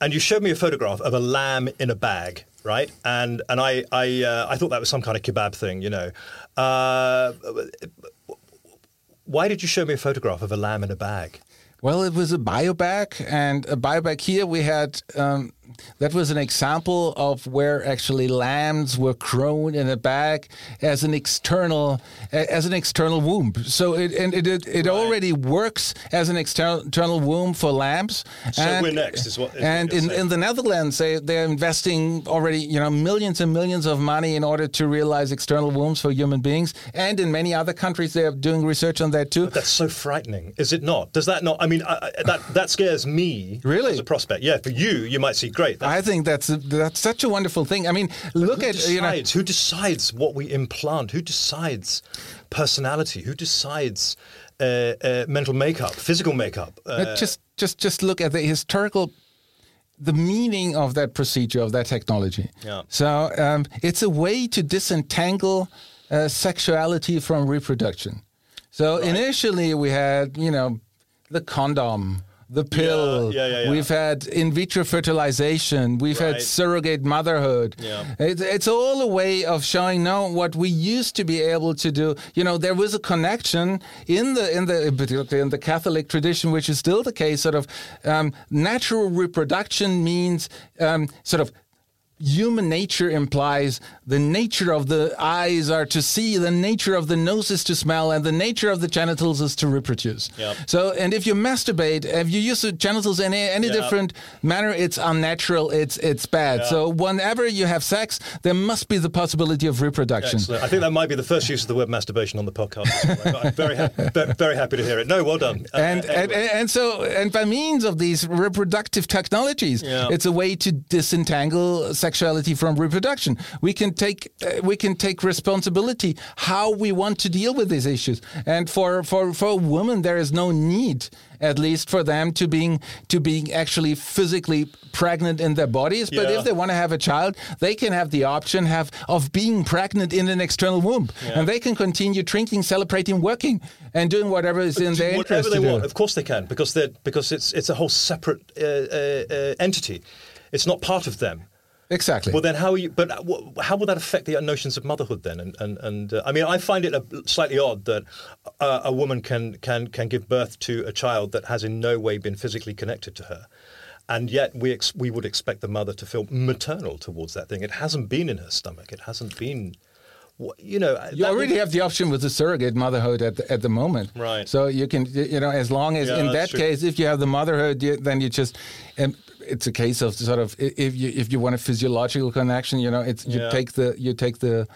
and you showed me a photograph of a lamb in a bag, right? And and I I uh, I thought that was some kind of kebab thing, you know. Uh, why did you show me a photograph of a lamb in a bag? Well, it was a biobag, and a biobag here we had. Um, that was an example of where actually lambs were grown in a bag as an external as an external womb. So it and it it, it already works as an external external womb for lambs. So and, we're next, is what- is and in, saying. in the Netherlands, they they're investing already you know millions and millions of money in order to realize external wombs for human beings. And in many other countries, they're doing research on that too. That's so frightening, is it not? Does that not? I mean, I, I- that that scares me. Really? as a prospect. Yeah, for you, you might see great. That's I think that's that's such a wonderful thing. I mean, look at decides? you know. who decides what we implant? Who decides personality? Who decides uh, uh, mental makeup, physical makeup? Uh, just just just look at the historical the meaning of that procedure of that technology Yeah. so um, it's a way to disentangle uh, sexuality from reproduction so initially we had you know the condom the pill. yeah, yeah, yeah. We've had in vitro fertilization. We've had surrogate motherhood. Yeah. It's, it's all a way of showing no what we used to be able to do. You know, there was a connection in the in the particularly in the Catholic tradition, which is still the case. Sort of um, natural reproduction means um, sort of human nature implies the nature of the eyes are to see, the nature of the nose is to smell, and the nature of the genitals is to reproduce. Yep. So, and if you masturbate, if you use the genitals in any, Yeah. different manner, it's unnatural. It's it's bad. Yeah. So, whenever you have sex, there must be the possibility of reproduction. Excellent. I think that might be the first use of the word masturbation on the podcast. <laughs> I'm very, ha- very happy to hear it. No, well done. Uh, and, and anyway. and so and by means of these reproductive technologies, it's a way to disentangle sexuality from reproduction. We can take uh, we can take responsibility how we want to deal with these issues. And for for for women, there is no need, at least for them to being to being actually physically pregnant in their bodies. But if they want to have a child, they can have the option have of being pregnant in an external womb, and they can continue drinking, celebrating, working, and doing whatever is in their whatever interest they to do. want. Of course they can, because they're because it's it's a whole separate uh, uh, uh, entity. It's not part of them. Exactly. Well, then how are you? But how will that affect the notions of motherhood then? And and, and uh, I mean, I find it a, slightly odd that uh, a woman can can can give birth to a child that has in no way been physically connected to her. And yet, we ex- we would expect the mother to feel maternal towards that thing. It hasn't been in her stomach. It hasn't been, you know. You already would- have the option with the surrogate motherhood at the, at the moment, Right. So you can, you know, as long as Yeah, in that true. case, if you have the motherhood, you, then you just, and it's a case of sort of if you if you want a physiological connection, you know, it's you Yeah. take the you take the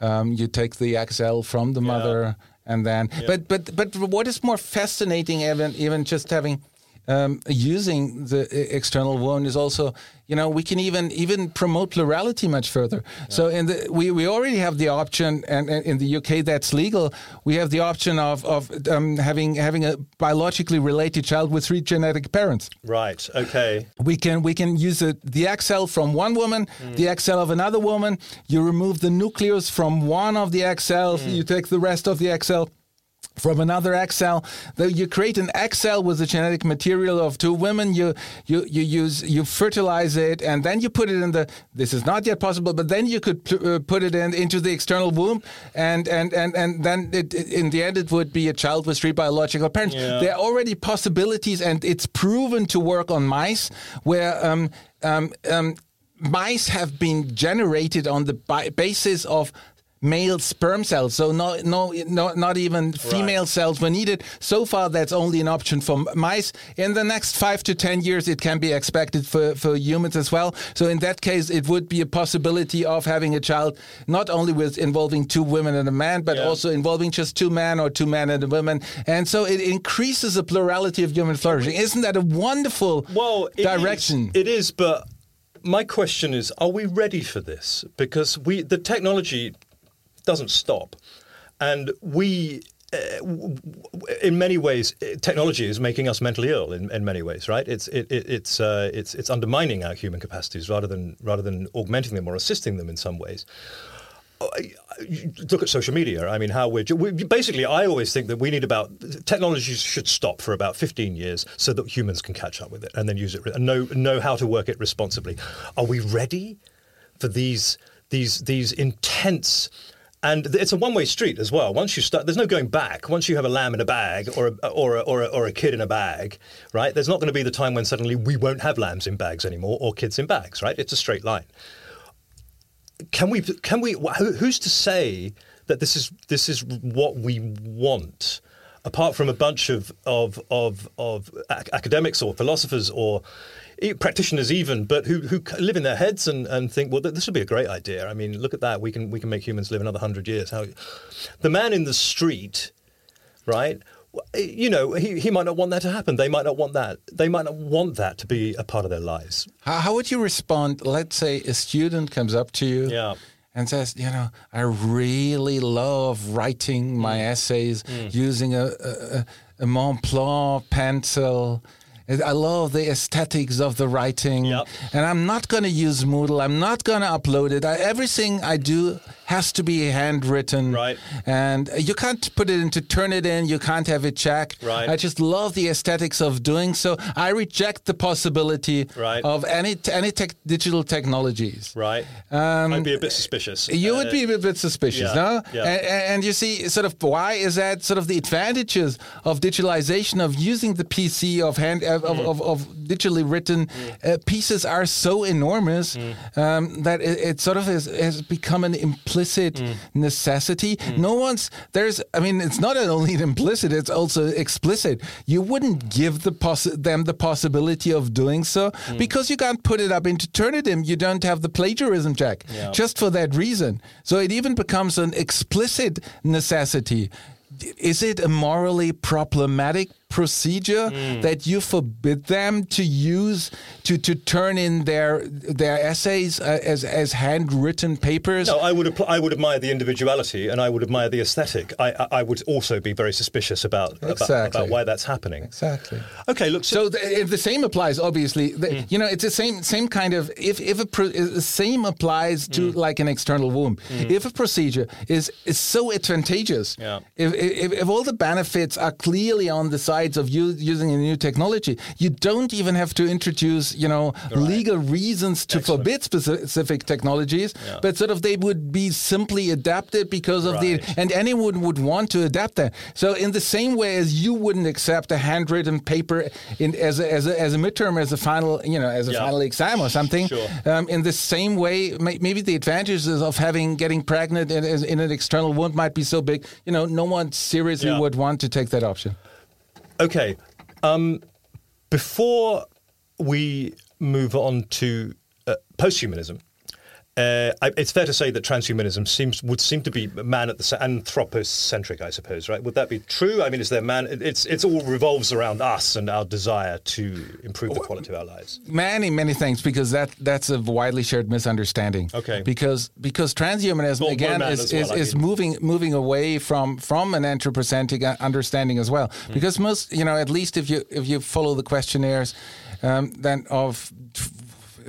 um, you take the egg cell from the mother, and then, but but but what is more fascinating, even even just having. Um, using the external womb is also, you know, we can even even promote plurality much further. So in the we, we already have the option, and, and in the UK that's legal. We have the option of of um, having having a biologically related child with three genetic parents. Right. Okay. We can we can use it, the egg cell from one woman, the egg cell of another woman. You remove the nucleus from one of the egg cells. You take the rest of the egg cell from another egg cell. Though you create an egg cell with the genetic material of two women. You you you use you fertilize it and then you put it in the. This is not yet possible, but then you could uh, put it in into the external womb, and and and and then it, in the end it would be a child with three biological parents. Yeah. There are already possibilities, and it's proven to work on mice where. Um, um, um, mice have been generated on the bi- basis of male sperm cells so no no no not even female cells were needed. So far that's only an option for mice. In the next 5 to 10 years it can be expected for for humans as well. So in that case it would be a possibility of having a child not only with involving two women and a man but Yeah. also involving just two men or two men and a woman. And so it increases the plurality of human flourishing. Isn't that a wonderful Well, it is. direction? It is, but my question is: Are we ready for this? Because we the technology doesn't stop, and we. Uh, in many ways, uh, technology is making us mentally ill. In, in many ways, right? It's it, it, it's uh, it's it's undermining our human capacities rather than rather than augmenting them or assisting them in some ways. Look at social media. I mean, how we're we, basically. I always think that we need about technology should stop for about 15 years so that humans can catch up with it and then use it and know know how to work it responsibly. Are we ready for these these these intense? And it's a one-way street as well. Once you start, there's no going back. Once you have a lamb in a bag or a, or a, or a, or a kid in a bag, right? There's not going to be the time when suddenly we won't have lambs in bags anymore or kids in bags, right? It's a straight line can we can we who's to say that this is this is what we want apart from a bunch of of of, of academics or philosophers or practitioners even but who who live in their heads and, and think well th- this would be a great idea i mean look at that we can we can make humans live another 100 years how the man in the street right you know he, he might not want that to happen they might not want that they might not want that to be a part of their lives How, how would you respond? Let's say a student comes up to you Yeah. and says, "You know, I really love writing my Mm. essays using a, a, a- a Mont Blanc pencil." I love the aesthetics of the writing, Yep. and I'm not going to use Moodle. I'm not going to upload it. I, everything I do has to be handwritten, Right. And you can't put it into Turnitin. You can't have it check. Right. I just love the aesthetics of doing so. I reject the possibility Right. of any any tech, digital technologies. right Um, i'd be a bit suspicious You would Uh, be a bit suspicious, yeah, no? yeah. And, and you see, sort of, why is that? Sort of the advantages of digitalization of using the PC of hand of, of, of, of digitally written uh, pieces are so enormous um, that it, it sort of has, has become an implicit mm. necessity. Mm. No one's there's. I mean, it's not only <laughs> implicit; it's also explicit. You wouldn't give the possi- them the possibility of doing so mm. because you can't put it up into Turnitin. You don't have the plagiarism check Yeah. just for that reason. So it even becomes an explicit necessity. Is it a morally problematic procedure Hmm. that you forbid them to use to, to turn in their their essays uh, as as handwritten papers? No, I would I would admire the individuality and I would admire the aesthetic. I I, I would also be very suspicious about, about Exactly. about why that's happening. Exactly. Okay, look. So, So the, the same applies, obviously. The, You know, it's the same same kind of. If if a pro, the same applies to like an external womb. If a procedure is is so advantageous, Yeah. if, if if all the benefits are clearly on the side of u- using a new technology. You don't even have to introduce, you know, legal reasons to Excellent. forbid specific technologies, Yeah. but sort of they would be simply adapted because of Right. the and anyone would want to adapt that. So in the same way as you wouldn't accept a handwritten paper in as a, as a, as a midterm as a final, you know, as a Yeah. final exam or something. Sure. Um, in the same way, may, maybe the advantages of having getting pregnant in, in an external womb might be so big. You know, no one seriously Yeah. would want to take that option. Okay. Um, before we move on to uh, posthumanism, uh, I, it's fair to say that transhumanism seems would seem to be man at the anthropocentric, I suppose, right? Would that be true? I mean, is there man? It's it's all revolves around us and our desire to improve the quality of our lives. Many, many things because that that's a widely shared misunderstanding. Okay. Because because transhumanism Well, again is, well, is, is moving moving away from from an anthropocentric uh, understanding as well. Hmm. Because most you know at least if you if you follow the questionnaires, um, then of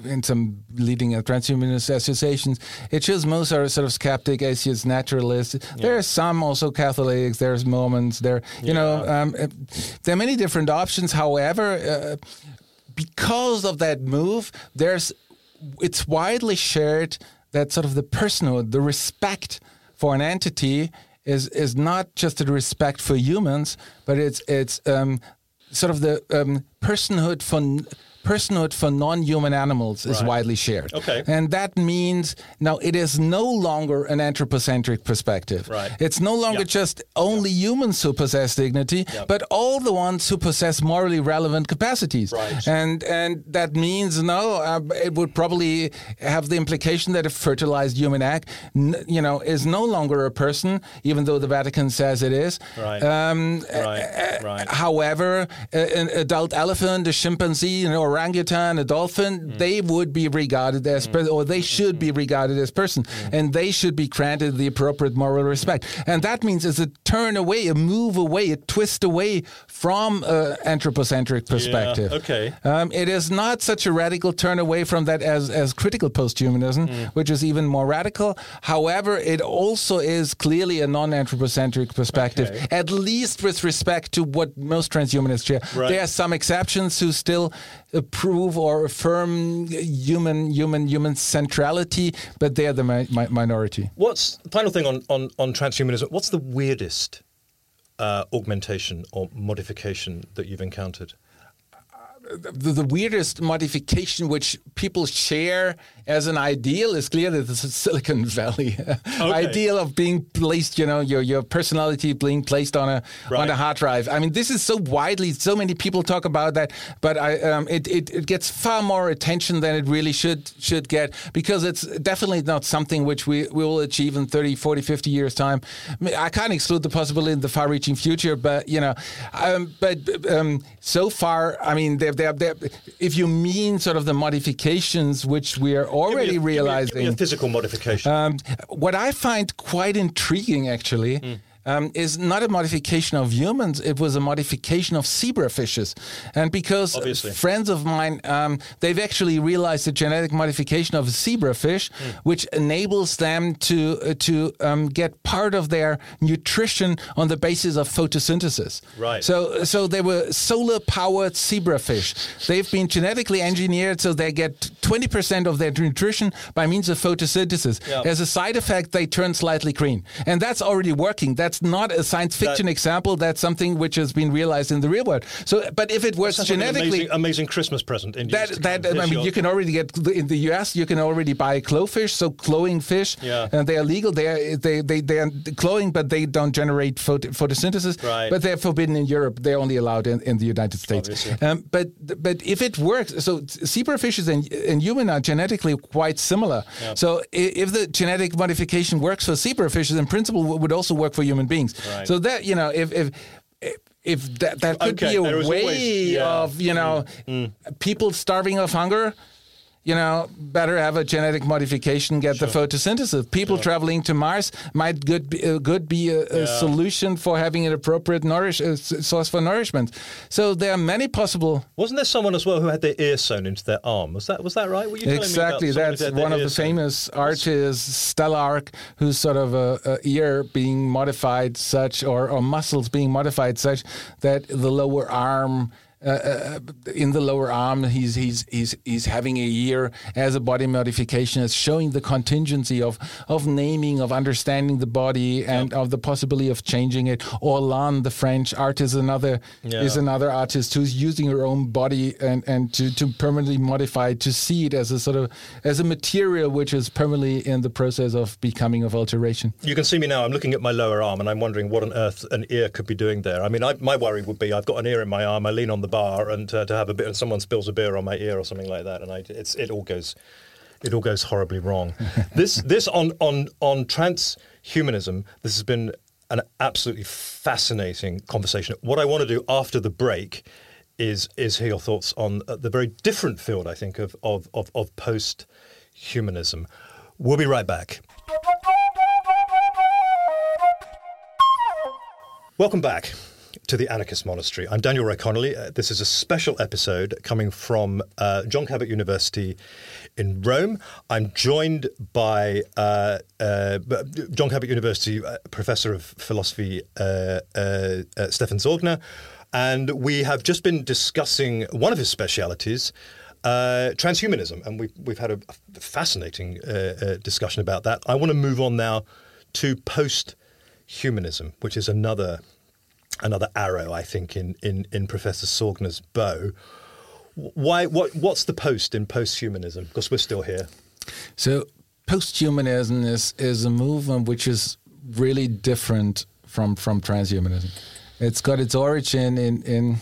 in some leading uh, transhumanist associations, it shows most are sort of skeptic, atheists, naturalists. There are some also Catholics. There's Mormons. There, you know, um, there are many different options. However, uh, because of that move, there's it's widely shared that sort of the personhood, the respect for an entity is is not just a respect for humans, but it's it's um, sort of the um, personhood for personhood for non-human animals is Right. widely shared. Okay. And that means now it is no longer an anthropocentric perspective. Right. It's no longer Yeah. just only humans who possess dignity, Yeah. but all the ones who possess morally relevant capacities. Right. And and that means no, uh, it would probably have the implication that a fertilized human egg, n- you know, is no longer a person, even though the Vatican says it is. Right. Um, Right. Right. However, an adult elephant, a chimpanzee, an orangutan, a dolphin, Mm. they would be regarded as, or they should be regarded as person, Mm. and they should be granted the appropriate moral respect. And that means it's a turn away, a move away, a twist away from uh, anthropocentric perspective. okay. Um, it is not such a radical turn away from that as, as critical posthumanism, Mm. which is even more radical. However, it also is clearly a non anthropocentric perspective, Okay. at least with respect to what most transhumanists share. Right. There are some exceptions who still approve or affirm human human human centrality, but they are the mi- mi- minority. What's final thing on on, on transhumanism? What's the weirdest uh, augmentation or modification that you've encountered? The, the weirdest modification which people share as an ideal is clearly is <laughs> Silicon Valley ideal of being placed, you know, your your personality being placed on a Right. on a hard drive. I mean, this is so widely, so many people talk about that, but I um, it, it it gets far more attention than it really should should get because it's definitely not something which we, we will achieve in 30, 40, 50 years time. I, mean, I can't exclude the possibility in the far-reaching future, but you know, um, but um, so far, I mean, they're, they're, they're, if you mean sort of the modifications which we are already Give me a- give me a- realizing, give me a physical modification. um, what I find quite intriguing, actually, Hmm. Um, is not a modification of humans. It was a modification of zebrafishes, and because Obviously. friends of mine, um, they've actually realized the genetic modification of a zebrafish, Hmm. which enables them to uh, to um, get part of their nutrition on the basis of photosynthesis. Right. So, so they were solar-powered zebrafish. They've been genetically engineered so they get 20% of their nutrition by means of photosynthesis. Yeah. As a side effect, they turn slightly green, and that's already working. That's not a science fiction That- example. That's something which has been realized in the real world. So, but if it works Sounds like an genetically, amazing, amazing Christmas present. In that that. I mean, you can already get in the U.S. You can already buy GloFish, so clowing fish, Yeah. and they are legal. They are they they they are clowing, but they don't generate photo, photosynthesis. Right. But they're forbidden in Europe. They're only allowed in, in the United States. Um, but but if it works, so zebrafishes and and human are genetically quite similar. So if the genetic modification works for zebrafishes, in principle, it would also work for human beings. Right. So that you know if if if that, that could Okay, be a way always- yeah. of you know mm. people starving of hunger you know, better have a genetic modification, get the photosynthesis. People traveling to Mars might good be, uh, good be a, a Yeah. solution for having an appropriate nourish uh, source for nourishment. So there are many possible. Wasn't there someone as well who had their ear sewn into their arm? Was that was that right? Were you Exactly, that's one of the sewn? famous artists, Stelarc, who's sort of a, a ear being modified such, or, or muscles being modified such that the lower arm. Uh, in the lower arm, he's he's he's he's having a ear as a body modification. It's showing the contingency of of naming, of understanding the body, and of the possibility of changing it. Orlan, the French artist, another is another artist who's using her own body and and to to permanently modify it, to see it as a sort of as a material which is permanently in the process of becoming of alteration. You can see me now. I'm looking at my lower arm, and I'm wondering what on earth an ear could be doing there. I mean, I, my worry would be I've got an ear in my arm. I lean on the bar, and uh, to have a bit, and someone spills a beer on my ear or something like that, and I, it's it all goes, it all goes horribly wrong. <laughs> this this on on on transhumanism. This has been an absolutely fascinating conversation. What I want to do after the break is is hear your thoughts on uh, the very different field I think of of of, of post humanism. We'll be right back. Welcome back to the Anarchist Monastery. I'm Daniel Ray Connolly. Uh, this is a special episode coming from uh, John Cabot University in Rome. I'm joined by uh, uh, John Cabot University uh, Professor of Philosophy uh, Stefan Sorgner, and we have just been discussing one of his specialities. Uh, transhumanism, and we've we've had a fascinating discussion about that. I want to move on now to post-humanism, which is another another arrow, I think, in in, in Professor Sorgner's bow. Why? What? What's the post in post-humanism? Because we're still here. So post-humanism is is a movement which is really different from from transhumanism. It's got its origin in in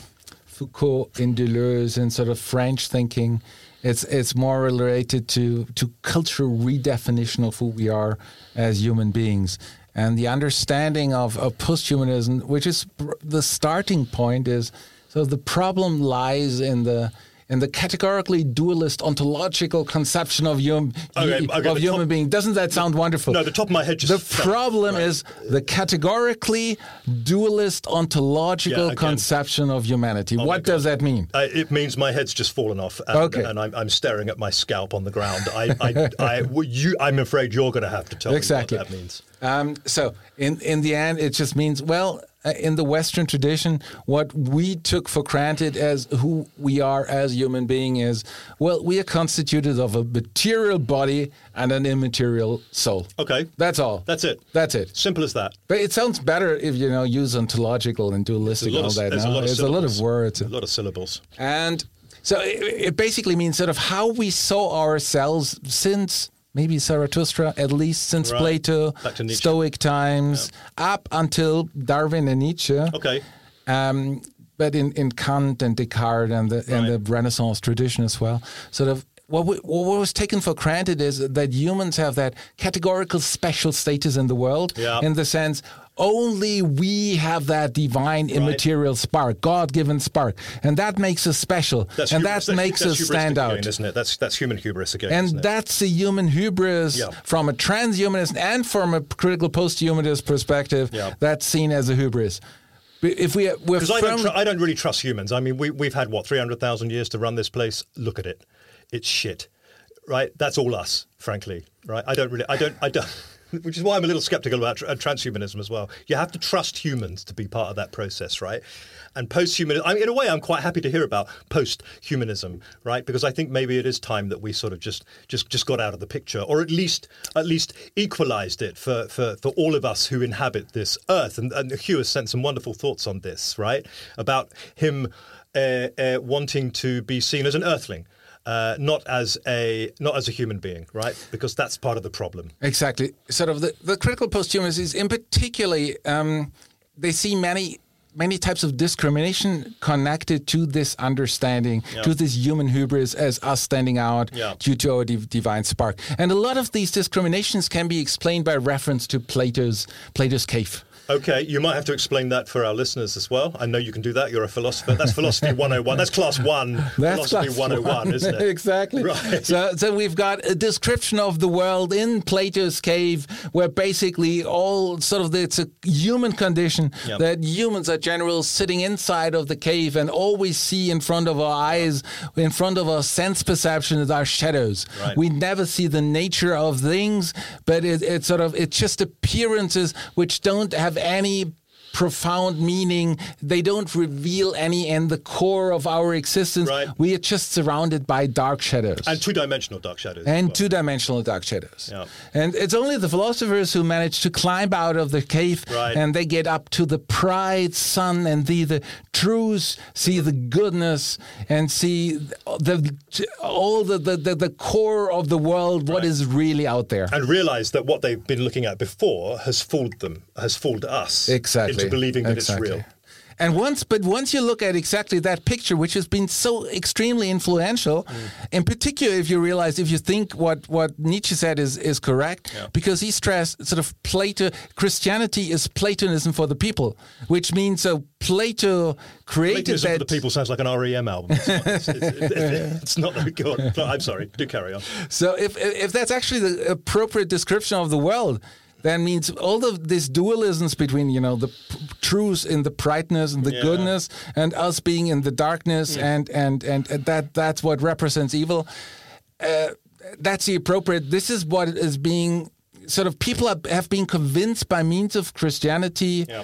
Foucault, in Deleuze, in sort of French thinking. It's it's more related to to cultural redefinition of who we are as human beings. And the understanding of, of posthumanism, which is pr- the starting point, is so the problem lies in the in the categorically dualist ontological conception of hum, Okay, okay, of human top- being. Doesn't that sound wonderful? No, the top of my head just The fell. problem Right. is the categorically dualist ontological Yeah, conception of humanity. my what does that mean? Uh, it means my head's just fallen off, and, Okay. and I'm, I'm staring at my scalp on the ground. I, I, I, <laughs> you, I'm afraid you're going to have to tell Exactly. me what that means. Um, so in in the end, it just means well. uh, In the Western tradition, what we took for granted as who we are as human being is, well, we are constituted of a material body and an immaterial soul. Okay, That's all. that's it. That's it. Simple as that. But it sounds better if you know use ontological and dualistic and all of, that. there's now. a lot of It's a lot of words. A lot of syllables. And so it, it basically means sort of how we saw ourselves since maybe Zarathustra, at least since Right. Plato, Back to Nietzsche. Stoic times, up until Darwin and Nietzsche. Okay. Um, but in, in Kant and Descartes and the and the Renaissance tradition as well, sort of what, we, what was taken for granted is that humans have that categorical special status in the world, Yeah. in the sense only we have that divine immaterial spark, God-given spark, and that makes us special, That's and hubris- that makes that's us stand again, out. isn't it? That's that's human hubris again. And that's a human hubris Yeah. from a transhumanist and from a critical post-humanist perspective. Yeah. That's seen as a hubris. If we we're Because I don't, tr- I don't really trust humans. I mean, we, we've had what three hundred thousand years to run this place. Look at it, it's shit, right? That's all us, frankly, right? I don't really, I don't, I don't. Which is why I'm a little skeptical about tr- uh, transhumanism as well. You have to trust humans to be part of that process, right? And post-humanism, I mean, in a way, I'm quite happy to hear about post-humanism, right? Because I think maybe it is time that we sort of just just just got out of the picture, or at least at least equalised it for for, for all of us who inhabit this earth. And, and Hugh has sent some wonderful thoughts on this, right? About him uh, uh, wanting to be seen as an earthling. Uh, not as a not as a human being, right? Because that's part of the problem. Exactly. Sort of the, the critical posthumanists is in particularly um, they see many many types of discrimination connected to this understanding, Yeah. to this human hubris as us standing out Yeah. due to our div- divine spark. And a lot of these discriminations can be explained by reference to Plato's Plato's cave. Okay, you might have to explain that for our listeners as well. I know you can do that. You're a philosopher. That's philosophy <laughs> 101. That's class one. That's philosophy class 101, one. isn't it? <laughs> exactly. Right. So, so we've got a description of the world in Plato's cave, where basically all sort of the, it's a human condition Yep. that humans are generally sitting inside of the cave and all we see in front of our eyes, in front of our sense perception, is our shadows. Right. We never see the nature of things, but it, it's sort of it's just appearances which don't have any profound meaning they don't reveal any in the core of our existence Right. we are just surrounded by dark shadows And two-dimensional dark shadows. and well. two-dimensional dark shadows. Yeah. And it's only the philosophers who manage to climb out of the cave Right. and they get up to the pride sun and see the truth, see the goodness, and see the all the the, the, the core of the world, what Right. is really out there. and realize that what they've been looking at before has fooled them, has fooled us exactly into believing that exactly. it's real. And once, but once you look at exactly that picture, which has been so extremely influential, Mm. in particular, if you realize, if you think what, what Nietzsche said is, is correct, Yeah. because he stressed sort of Plato, Christianity is Platonism for the people, which means so Plato created Platonism that. for the people sounds like an REM album. It's not, it's, it's- it's not very good. I'm sorry. Do carry on. So if if that's actually the appropriate description of the world, that means all of these dualisms between you know the p- truth in the brightness and the Yeah. goodness, and us being in the darkness, and, and and and that that's what represents evil. Uh, that's the appropriate. This is what is being sort of people have, have been convinced by means of Christianity Yeah.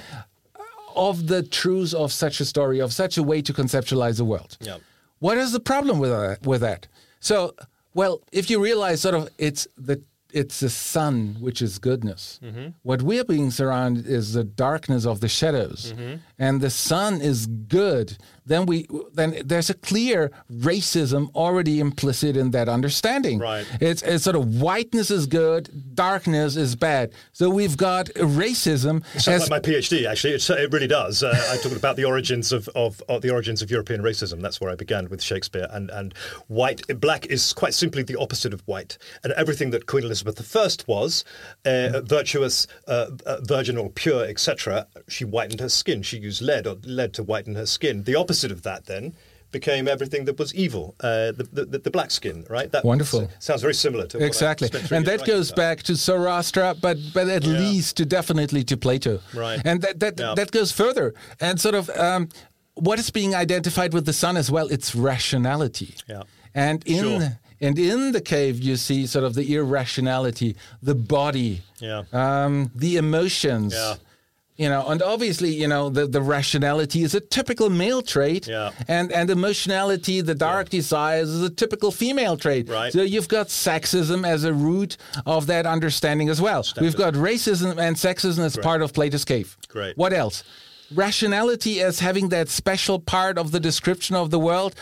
of the truth of such a story, of such a way to conceptualize the world. Yeah. What is the problem with that? With that? So, well, if you realize sort of it's the it's the sun which is goodness. Mm-hmm. What we're being surrounded is the darkness of the shadows, Mm-hmm. And the sun is good. Then we then there's a clear racism already implicit in that understanding. Right. It's, it's sort of whiteness is good, darkness is bad. So we've got racism Sounds as like my PhD. Actually, it, it really does. Uh, I talked about the origins of, of, of the origins of European racism. That's where I began with Shakespeare. And and white, black is quite simply the opposite of white. And everything that Queen Elizabeth I was, uh, virtuous, uh, uh, virginal, pure, etc., she whitened her skin. She used lead or lead to whiten her skin. The opposite of that then became everything that was evil. Uh, the, the the black skin, right? That Wonderful. sounds very similar to what Exactly, and that goes about. back to Zoroaster, but but at Yeah. least to definitely to Plato. Right. and that that Yeah. that goes further, and sort of um, what is being identified with the sun as well. It's rationality. Yeah. and in Sure. and in the cave you see sort of the irrationality, the body, Yeah. um, the emotions. Yeah. You know, and obviously, you know, the, the rationality is a typical male trait, Yeah. and and emotionality, the dark desires, is a typical female trait. Right. So you've got sexism as a root of that understanding as well. We've got racism and sexism as part of Plato's cave. Great. What else? Rationality as having that special part of the description of the world.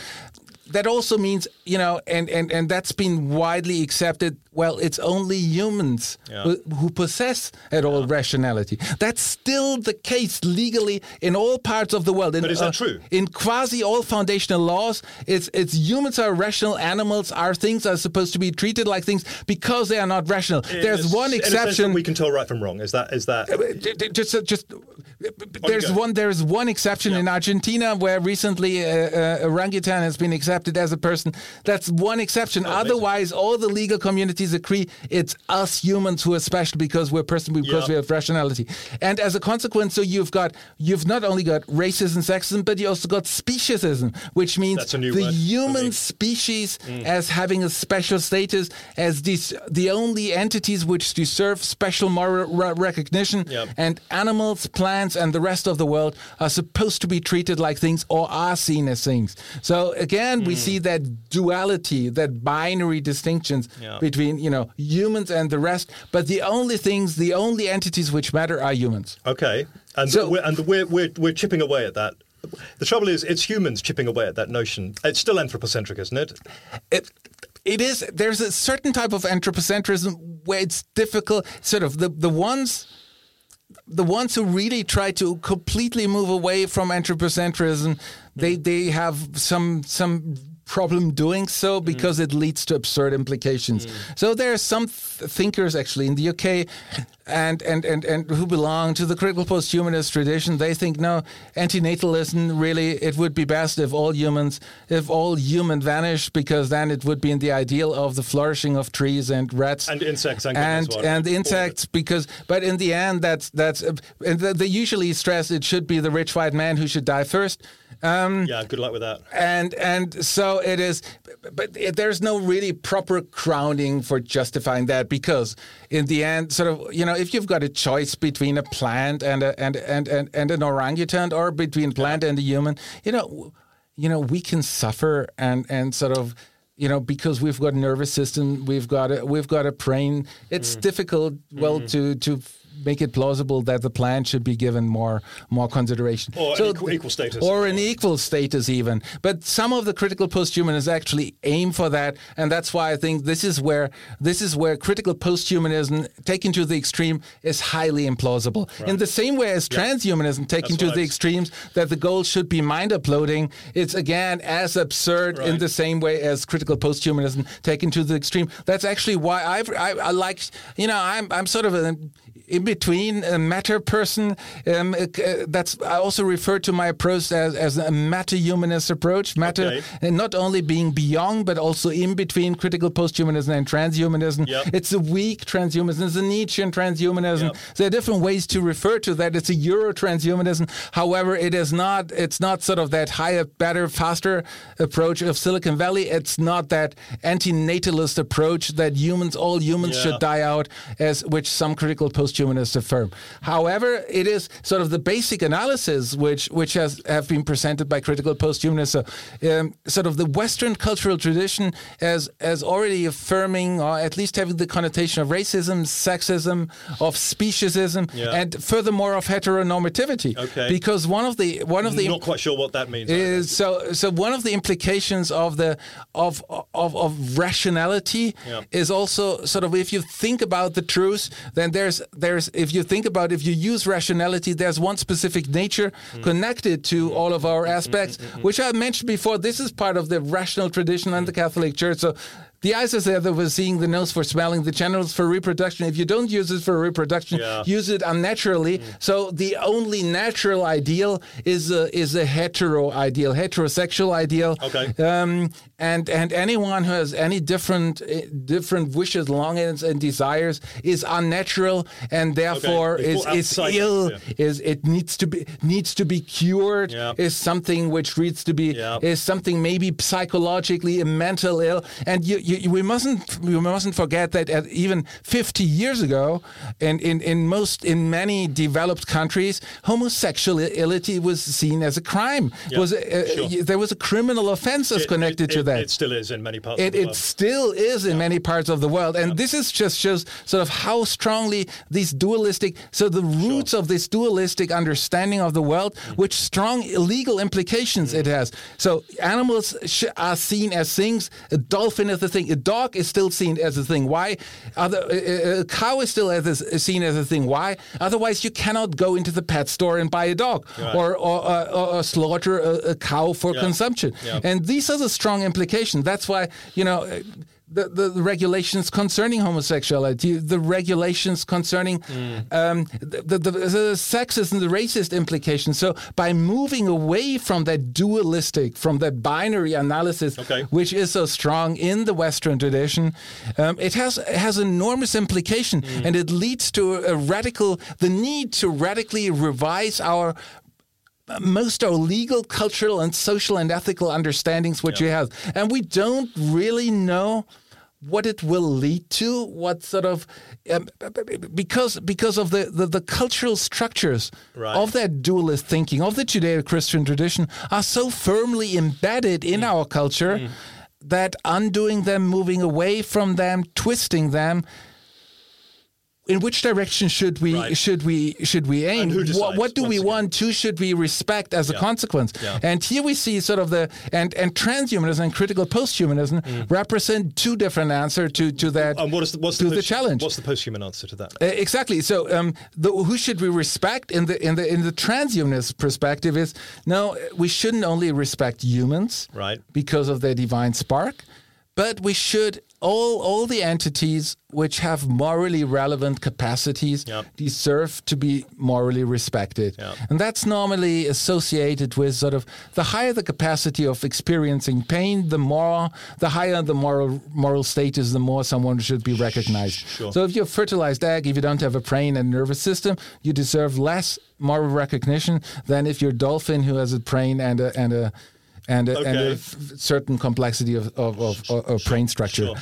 That also means, you know, and, and, and that's been widely accepted. Well, it's only humans Yeah. who, possess at all rationality. That's still the case legally in all parts of the world. In, But is that true? In quasi all foundational laws, it's it's humans are rational, animals are things are supposed to be treated like things because they are not rational. There's a- one a exception. we can tell right from wrong. Is that is that? J- just uh, just there's go. one there's one exception in Argentina where recently uh, uh, orangutan has been accepted as a person that's one exception Oh, otherwise all the legal agree it's us humans who are special because we're person because Yeah. we have rationality and as a consequence so you've got you've not only got racism sexism but you also got speciesism which means That's a new the human species as having a special status as these the only entities which deserve special moral recognition Yep. and animals plants and the rest of the world are supposed to be treated like things or are seen as things so again Hmm. we see that duality that binary distinctions Yeah. between you know humans and the rest but the only things the only entities which matter are humans Okay, and So- we're, and we're, we're we're chipping away at that. The trouble is, it's humans chipping away at that notion. It's still anthropocentric, isn't it? it it is there's a certain type of anthropocentrism where it's difficult sort of the the ones the ones who really try to completely move away from anthropocentrism they they have some some problem doing so because it leads to absurd implications. So there are some th- thinkers actually in the UK and, and, and, and who belong to the critical post-humanist tradition. They think no, antinatalism really it would be best if all humans if all human vanished because then it would be in the ideal of the flourishing of trees and rats And insects and and, well. and insects because but in the end that's that's uh, they usually stress it should be the rich white man who should die first. Um, Yeah, good luck with that. and and so it is but it, there's no really proper grounding for justifying that because in the end sort of you know if you've got a choice between a plant and a, and, and and and an orangutan or between plant and a human you know you know we can suffer and and sort of you know because we've got a nervous system we've got a we've got a brain it's difficult well to to make it plausible that the plan should be given more more consideration. Or an equal- equal status. or an equal status even. But some of the critical posthumanists actually aim for that and that's why i think this is where this is where critical posthumanism taken to the extreme is highly implausible. In the same way as transhumanism taken to right. the extremes that the goal should be mind uploading it's again as absurd in the same way as critical posthumanism taken to the extreme. That's actually why I've, I, I like you know i'm, I'm sort of an in between a meta person. Um, uh, that's I also refer to my approach as, as a meta humanist approach. Meta, Okay. and not only being beyond, but also in between critical posthumanism and transhumanism. Yep. It's a weak transhumanism. It's a Nietzschean transhumanism. Yep. There are different ways to refer to that. It's a Euro transhumanism. However, it is not. It's not sort of that higher, better, faster approach of Silicon Valley. It's not that anti-natalist approach that humans, all humans, Yeah. should die out, as which some critical posthumanists affirm. However, it is sort of the basic analysis which which has have been presented by critical posthumanists. So, um, sort of the Western cultural tradition as as already affirming, or at least having the connotation of racism, sexism, of speciesism, Yeah. and furthermore of heteronormativity. Okay. Because one of the one of the Not quite sure what that means. is so so one of the implications of the of of, of rationality Yeah. is also sort of if you think about the truth then there's there's if you think about if you use rationality there's one specific nature Mm. connected to all of our aspects which I mentioned before this is part of the rational tradition and the Mm. Catholic Church so the eyes is there that was seeing the nose for smelling, the genitals for reproduction. If you don't use it for reproduction, Yeah. use it unnaturally. So the only natural ideal is a, is a hetero ideal, heterosexual ideal. Okay. Um, and and anyone who has any different eh, different wishes, longings, and desires is unnatural, and therefore They is is ill. yeah. Is it needs to be needs to be cured? Yeah. Is something which needs to be is something maybe psychologically a mental ill, and you, you, we mustn't we mustn't forget that at even 50 years ago, in, in, in most in many developed countries, homosexuality was seen as a crime. Yeah, Was uh, sure. there was a criminal offense It- connected it, to it, that? It still is in many parts of It, the it world. still is in many parts of the world, and this is just shows sort of how strongly these dualistic, so the roots of this dualistic understanding of the world, Mm. which strong legal implications it has. So animals sh- are seen as things. A dolphin is a thing. A dog is still seen as a thing. Why? Other, a, cow is still as a, seen as a thing. Why? Otherwise, you cannot go into the pet store and buy a dog Right. or, or, or, or slaughter a, a cow for Yeah. consumption. Yeah. And these are the strong implications. That's why, you know, uh, the, the, the regulations concerning homosexuality, the regulations concerning Mm. um, the, the, the, the sexist and the racist implications. So by moving away from that dualistic, from that binary analysis, Okay. which is so strong in the Western tradition, um, it has it has enormous implication, Mm. and it leads to a radical the need to radically revise our most our legal, cultural, and social and ethical understandings which we have, and we don't really know what it will lead to. What sort of um, because because of the, the, the cultural structures Right. of that dualist thinking of the Judeo-Christian tradition are so firmly embedded in Mm. our culture that undoing them, moving away from them, twisting them in which direction should we Right. should we should we aim? What, what do we again? want? Who should we respect as a consequence? Yeah. And here we see sort of the and and transhumanism and critical posthumanism represent two different answers to to that And what is the, what's to the, the challenge. What's the post-human answer to that? Uh, exactly. So, um, the, who should we respect in the in the in the transhumanist perspective is no, we shouldn't only respect humans, Right. because of their divine spark, but we should all all the entities which have morally relevant capacities Yep. deserve to be morally respected, Yep. and that's normally associated with sort of the higher the capacity of experiencing pain, the more the higher the moral moral status, the more someone should be recognized. Sure. So if you're a fertilized egg, if you don't have a brain and nervous system, you deserve less moral recognition than if you're a dolphin who has a brain and a and a and a, and a certain complexity of of, of, of, of brain structure. Sure.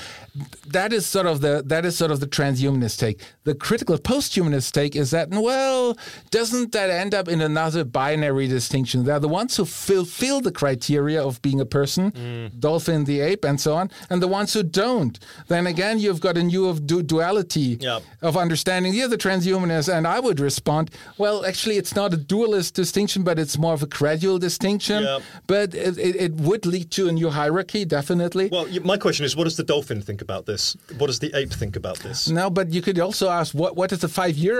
That is sort of the that is sort of the transhumanist take. The critical posthumanist take is that well, doesn't that end up in another binary distinction? They're the ones who fulfill the criteria of being a person, Mm. dolphin, the ape, and so on, and the ones who don't. Then again, you've got a new of du- duality Yeah. of understanding. You're the transhumanist, and I would respond, well, actually, it's not a dualist distinction, but it's more of a gradual distinction. Yeah. But it, it, it would lead to a new hierarchy, definitely. Well, my question is, what does the dolphin think about this? What does the ape think about this? No, but you could also ask what what does a five year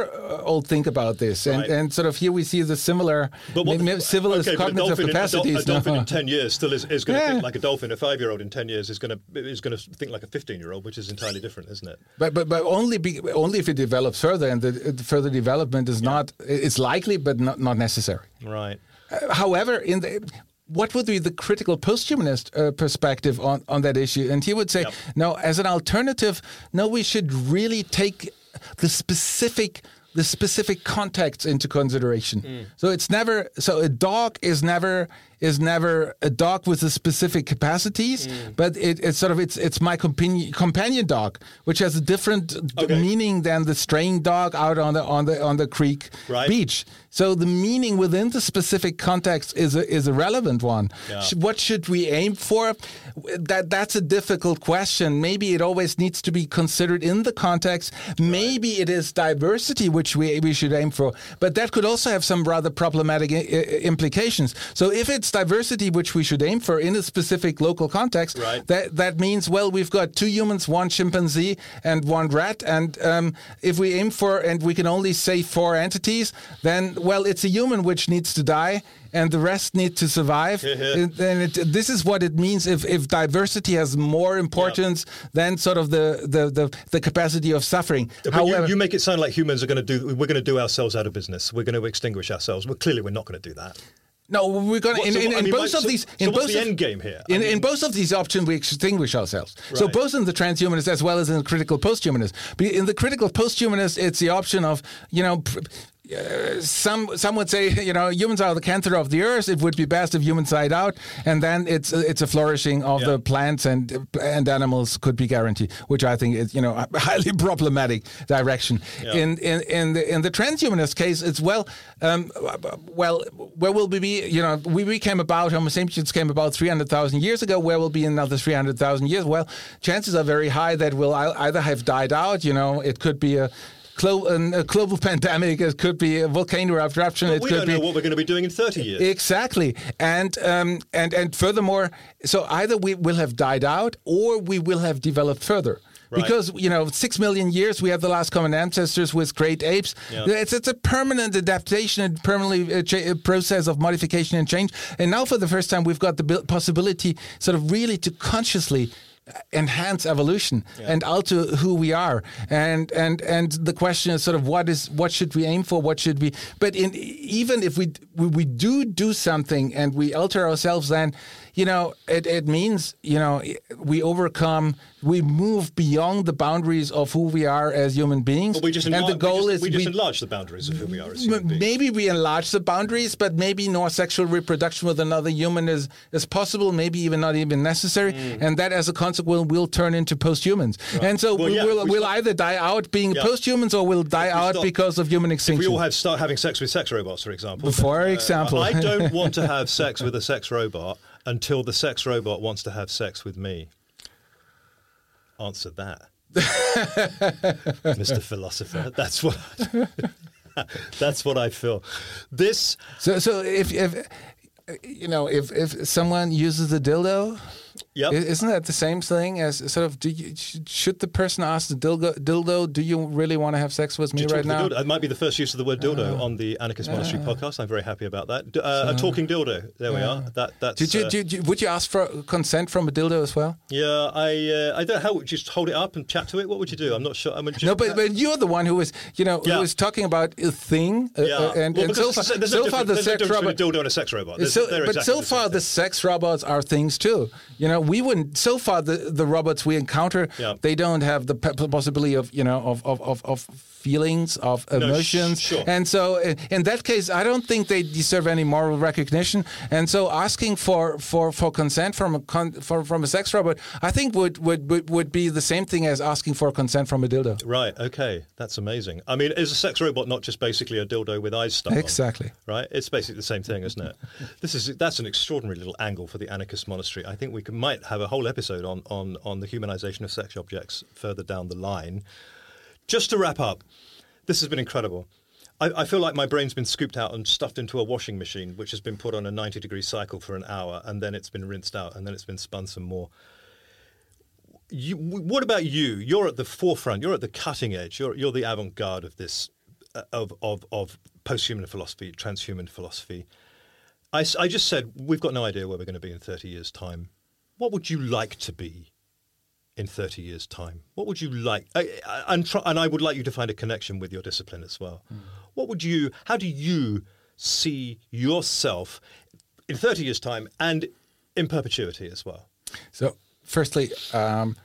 old think about this, and Right. and sort of here we see the similar But what, maybe similar okay, but a cognitive dolphin, in- a, capacities. a dolphin no. in ten years still is, is going to Yeah. think like a dolphin. A five-year-old in ten years is going to is going to think like a fifteen-year-old, which is entirely different, isn't it? But but but only be, only if it develops further, and the, the further development is not it's likely, but not not necessary. Right. Uh, however, in the what would be the critical posthumanist uh, perspective on, on that issue? And he would say, Yep. no, as an alternative, no, we should really take the specific the specific context into consideration. Mm. So it's never so a dog is never is never a dog with the specific capacities, Mm. but it, it's sort of it's it's my companion companion dog, which has a different Okay. meaning than the straying dog out on the on the on the creek Right. beach. So the meaning within the specific context is a, is a relevant one. Yeah. What should we aim for? That that's a difficult question. Maybe it always needs to be considered in the context. Maybe it is diversity which we we should aim for, but that could also have some rather problematic implications. So if it's diversity which we should aim for in a specific local context, Right. that that means well we've got two humans, one chimpanzee, and one rat, and um, if we aim for and we can only say four entities, then well it's a human which needs to die. And the rest need to survive. <laughs> Yeah. And then it, this is what it means if, if diversity has more importance than sort of the, the, the, the capacity of suffering. But However, you, you make it sound like humans are going to do. We're going to do ourselves out of business. We're going to extinguish ourselves. Well, clearly, we're not going to do that. No, we're going to in, so in, I in mean, both of so- these. so in what's both the of- end game here? In, mean- in both of these options, we extinguish ourselves. So both in the transhumanist as well as in the critical posthumanist. In the critical posthumanist, it's the option of you know. Uh, some some would say you know humans are the cancer of the earth. It would be best if humans died out, and then it's it's a flourishing of Yeah. the plants and and animals could be guaranteed, which I think is you know a <laughs> highly problematic direction. Yeah. In in in the in the transhumanist case, it's well, um, well, where will we be? You know, we, we came about Homo sapiens came about three hundred thousand years ago. Where will be another three hundred thousand years? Well, chances are very high that we'll either have died out. You know, it could be a. Glo- an- a global <laughs> pandemic. It could be a volcano eruption. it we could don't be know what we're going to be doing in 30 years. Exactly, and um, and and furthermore, so either we will have died out or we will have developed further. Right. Because you know, six million years we have the last common ancestors with great apes. Yeah. It's it's a permanent adaptation and permanently uh, cha- uh, process of modification and change. And now, for the first time, we've got the possibility, sort of, really to consciously enhance evolution and alter who we are. And and and the question is sort of what is what should we aim for? What should we but in even if we we, we do do something and we alter ourselves then you know it, it means you know we overcome we move beyond the boundaries of who we are as human beings But we just and enlarge, the goal we just, is we just we- enlarge the boundaries of who we are as human beings. Maybe we enlarge the boundaries, but maybe no sexual reproduction with another human is, is possible, maybe even not even necessary. And that, as a consequence, will turn into posthumans. And so Mm. Well, we yeah, will we we'll either die out being Yeah. posthumans or we'll die out start- because of human extinction. we all have start having sex with sex robots, for example. For example. I don't <laughs> want to have sex with a sex robot until the sex robot wants to have sex with me. Answer that. Mr. <laughs> Philosopher. That's what. <laughs> that's what I feel. This. So, so if if you know if if someone uses a dildo, Yep. isn't that the same thing as sort of? Do you should the person ask the dildo? Dildo, do you really want to have sex with me right now? dildo. It might be the first use of the word dildo on the Anarchist Monastery podcast. I'm very happy about that. Uh, a talking dildo. There we are. That that's. Did you, uh, did you, would you ask for consent from a dildo as well? yeah, I uh, I don't know how. Would you just hold it up and chat to it? What would you do? I'm not sure. I mean, just, No, but, but you're the one who was, you know, Yeah. who was talking about a thing, uh, yeah. uh, and, well, and so far, there's no so far the sex robot. a dildo and a sex robot. So, but exactly so far, the sex robots are things too. You know, we wouldn't. So far, the, the robots we encounter, Yeah. they don't have the possibility of you know of of, of, of feelings of emotions, sh- sure. and so in, that case, I don't think they deserve any moral recognition. And so, asking for for, for consent from a con, for, from a sex robot, I think would, would would would be the same thing as asking for consent from a dildo. Right. Okay. That's amazing. I mean, is a sex robot not just basically a dildo with eyes stuck on? Exactly. Right. It's basically the same thing, isn't it? this is that's an extraordinary little angle for the anarchist monastery. I think we could, might have a whole episode on on on the humanization of sex objects further down the line. Just to wrap up, this has been incredible. I, I feel like my brain's been scooped out and stuffed into a washing machine, which has been put on a 90 degree cycle for an hour, and then it's been rinsed out, and then it's been spun some more. You, what about you? You're at the forefront. You're at the cutting edge. You're, you're the avant-garde of this, uh, of, of, of post-human philosophy, transhuman philosophy. I, I just said we've got no idea where we're going to be in 30 years' time. What would you like to be in 30 years' time? What would you like? I, I, and, try, and I would like you to find a connection with your discipline as well. What would you? How do you see yourself in 30 years' time and in perpetuity as well? So, firstly, um,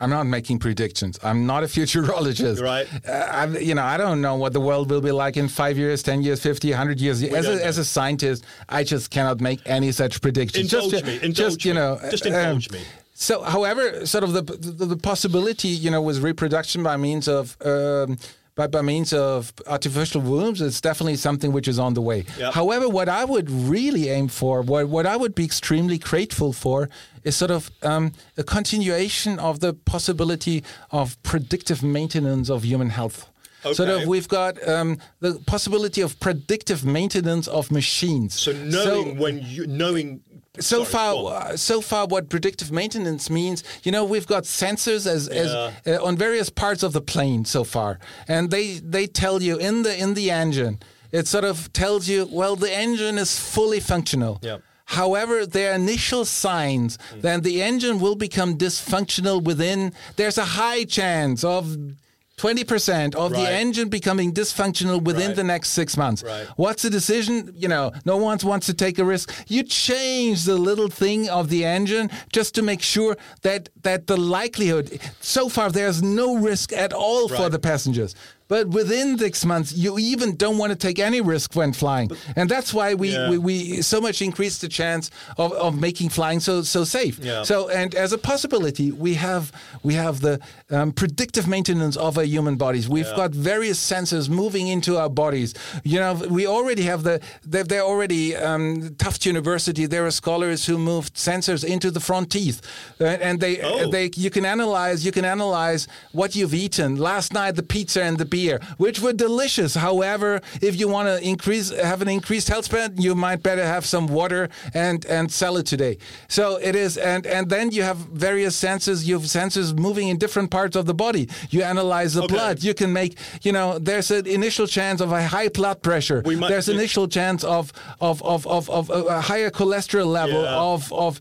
I'm not making predictions. I'm not a futurologist. Right. Uh, I'm, you know, I don't know what the world will be like in five years, 10 years, 50, 100 years. As a, as a scientist, I just cannot make any such predictions. Indulge just, me, indulge just, you me. know, Just um, indulge me. So, however, sort of the, the, the possibility, you know, with reproduction by means of um, by, by means of artificial wombs, it's definitely something which is on the way. Yep. However, what I would really aim for, what, what I would be extremely grateful for, is sort of um, a continuation of the possibility of predictive maintenance of human health. Sort of, we've got um, the possibility of predictive maintenance of machines. So knowing when you knowing so sorry, far, uh, so far, what predictive maintenance means, you know, we've got sensors as, as uh, on various parts of the plane so far, and they they tell you in the in the engine, it sort of tells you, well, the engine is fully functional. Yeah. However, there are initial signs Mm. that the engine will become dysfunctional within. There's a high chance of. 20% of the engine becoming dysfunctional within Right. the next six months. Right. What's the decision? You know, no one wants to take a risk. You change the little thing of the engine just to make sure that that the likelihood. So far, there's no risk at all for the passengers. But within six months, you even don't want to take any risk when flying, and that's why we, Yeah. we, we so much increase the chance of, of making flying so so safe. Yeah. So and as a possibility, we have we have the um, predictive maintenance of our human bodies. We've got various sensors moving into our bodies. You know, we already have the they're, they're already um, Tufts University. There are scholars who moved sensors into the front teeth, uh, and they Oh. they you can analyze you can analyze what you've eaten last night, the pizza and the beer, which were delicious. However, if you want to increase have an increased health span, you might better have some water and and salad today. So it is, and and then you have various senses. You have sensors moving in different parts of the body. You analyze the Okay. blood. You can make you know there's an initial chance of a high blood pressure. Might- there's initial chance of of of of, of a higher cholesterol level Yeah. of of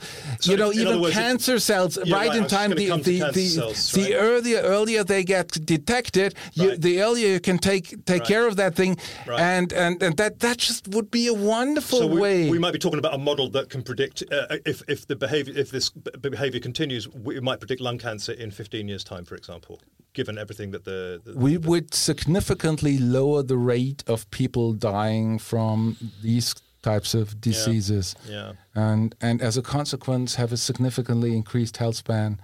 So you know even words, it- cancer cells Yeah, right right, in time. The the the, cells, the right. earlier earlier they get detected, you, the you can take take Right. care of that thing, Right. and, and and that that just would be a wonderful So we, way. we might be talking about a model that can predict uh, if if the behavior if this behavior continues, we might predict lung cancer in 15 years' time, for example, given everything that the, the we would significantly lower the rate of people dying from these types of diseases, yeah. and and as a consequence have a significantly increased health span,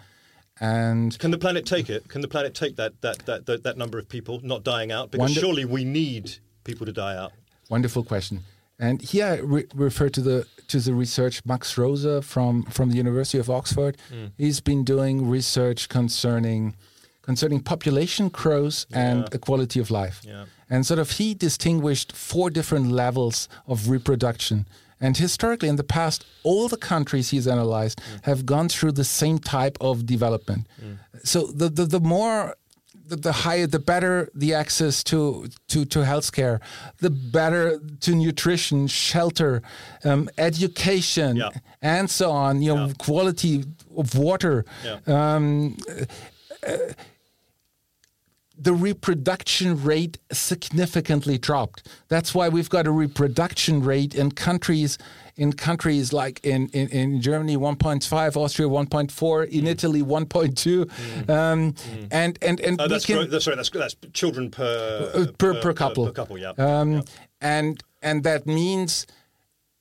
and Can the planet take it? Can the planet take that that that that, that number of people not dying out? Because Wonder- surely we need people to die out. Wonderful question. And here I re- refer to the to the research Max Roser from from the University of Oxford. Mm. He's been doing research concerning concerning population growth and Yeah. quality of life. Yeah. And sort of he distinguished four different levels of reproduction. And historically, in the past, all the countries he's analyzed have gone through the same type of development. So the, the, the more the, the higher, the better the access to to to healthcare, the better to nutrition, shelter, um, education, Yeah. and so on. You know, Yeah. quality of water. Yeah. Um, the reproduction rate significantly dropped. That's why we've got a reproduction rate in countries in countries like in, in, in Germany 1.5, Austria 1.4, in Italy 1.2, um, and and and Oh, that's, can- that's sorry. That's that's children per uh, per, per couple. Per, couple, yeah. Um, Yeah. And and that means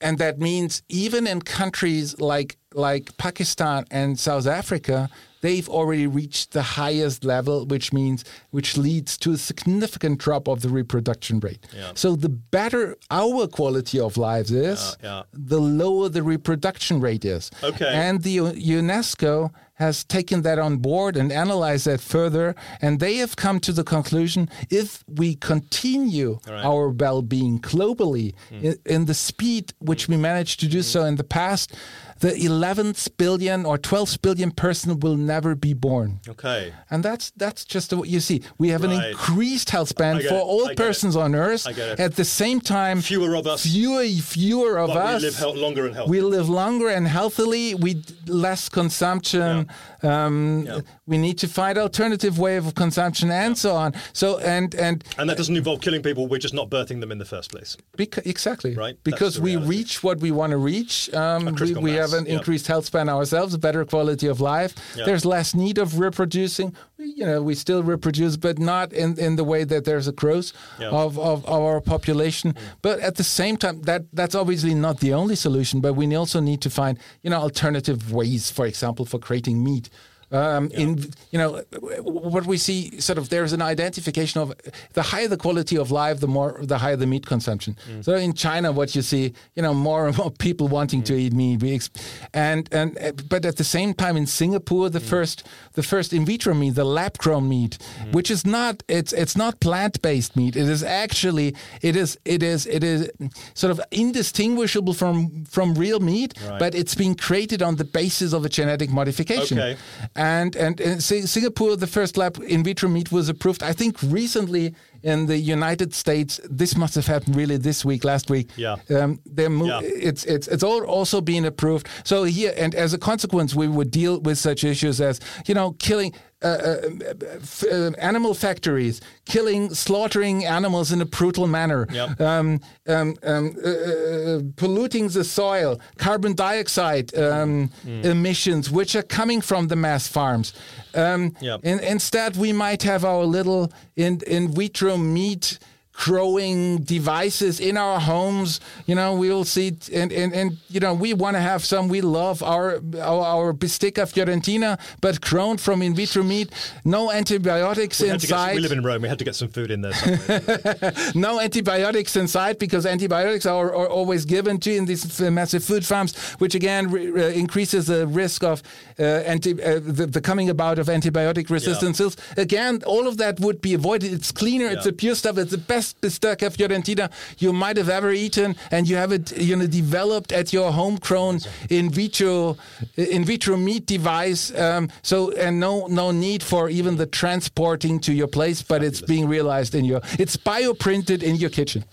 and that means even in countries like like Pakistan and South Africa, they've already reached the highest level, which means which leads to a significant drop of the reproduction rate. Yeah. So the better our quality of lives is, Yeah, yeah. the lower the reproduction rate is. Okay. And the UNESCO has taken that on board and analyzed that further, and they have come to the conclusion if we continue right. our well-being globally hmm. in, in the speed which we managed to do hmm. so in the past, the 11th billion or 12th billion person will never be born. Okay. And that's that's just what you see. We have an increased health span for all I persons on Earth. I get it. At the same time, Fewer of us, fewer fewer of but us. we live longer and healthy. We live longer and healthily. We less consumption. Um, Yeah. We need to find alternative way of consumption and so on. So and and and that doesn't involve killing people. We're just not birthing them in the first place. Beca- exactly. Right, Because we reach what we want to reach. Um, we we have an yeah. increased health span ourselves, a better quality of life. Yeah. There's less need of reproducing. You know, we still reproduce, but not in, in the way that there's a growth Yeah. of, of our population. Mm. But at the same time, that that's obviously not the only solution. But we also need to find you know alternative ways, for example, for creating meat. Um, In you know what we see, sort of there's an identification of the higher the quality of life, the more the higher the meat consumption. So in China, what you see, you know, more and more <laughs> people wanting to eat meat, and and uh, but at the same time in Singapore, the first the first in vitro meat, the lab grown meat, which is not it's it's not plant based meat. It is actually it is it is it is sort of indistinguishable from from real meat, Right. but it's being created on the basis of a genetic modification. Okay. And and, and Singapore, the first lab in vitro meat was approved. I think recently in the United States. This must have happened really this week, last week. Yeah. Um, they're Yeah. It's it's it's all also being approved. So here, and as a consequence, we would deal with such issues as you know killing. Uh, uh, f- uh, animal factories killing, slaughtering animals in a brutal manner, Yep. um, um, um, uh, uh, polluting the soil, carbon dioxide um, Mm. emissions, which are coming from the mass farms. Um, Yep. in, instead, we might have our little in, in vitro meat growing devices in our homes. You know, we will see, and, and, and you know, we want to have some. We love our, our our bistecca fiorentina, but grown from in vitro meat. No antibiotics We, get some, inside we live in Rome. We had to get some food in there. <laughs> no antibiotics inside because antibiotics are, are always given to in these massive food farms, which again re- re- increases the risk of uh, anti, uh, the, the coming about of antibiotic resistances. Again, all of that would be avoided. It's cleaner. It's Yeah. the pure stuff. It's the best bistecca fiorentina you might have ever eaten, and you have it you know developed at your homegrown in vitro in vitro meat device. Um, so and no no need for even the transporting to your place, but it's being realized in your. It's bioprinted in your kitchen.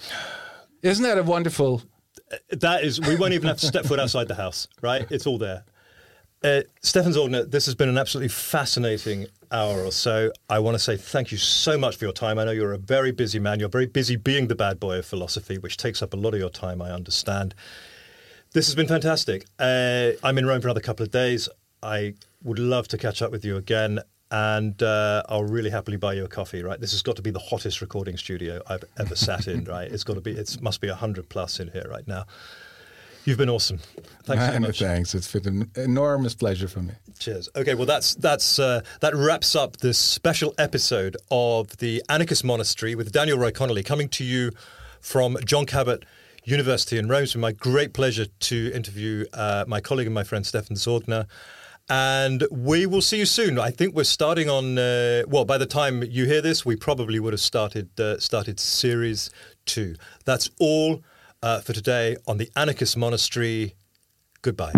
Isn't that a wonderful? that is, we won't even have to step foot outside the house, right? It's all there. Uh, Stefan Sorgner, this has been an absolutely fascinating hour or so. I want to say thank you so much for your time. I know you're a very busy man. You're very busy being the bad boy of philosophy, which takes up a lot of your time, I understand. This has been fantastic. Uh, I'm in Rome for another couple of days. I would love to catch up with you again. And uh, I'll really happily buy you a coffee, right? This has got to be the hottest recording studio I've ever sat in, <laughs> right? It's got to be, it must be 100 plus in here right now. You've been awesome. Thanks so <laughs> much. thanks. It's been an enormous pleasure for me. Cheers. Okay, well that's that's uh, that wraps up this special episode of the Anarchist Monastery with Daniel Roy Connolly coming to you from John Cabot University in Rome. It's been my great pleasure to interview uh, my colleague and my friend Stefan Sorgner. and we will see you soon. I think we're starting on. Uh, well, by the time you hear this, we probably would have started uh, started series two. That's all uh, for today on the Anarchist Monastery. Goodbye.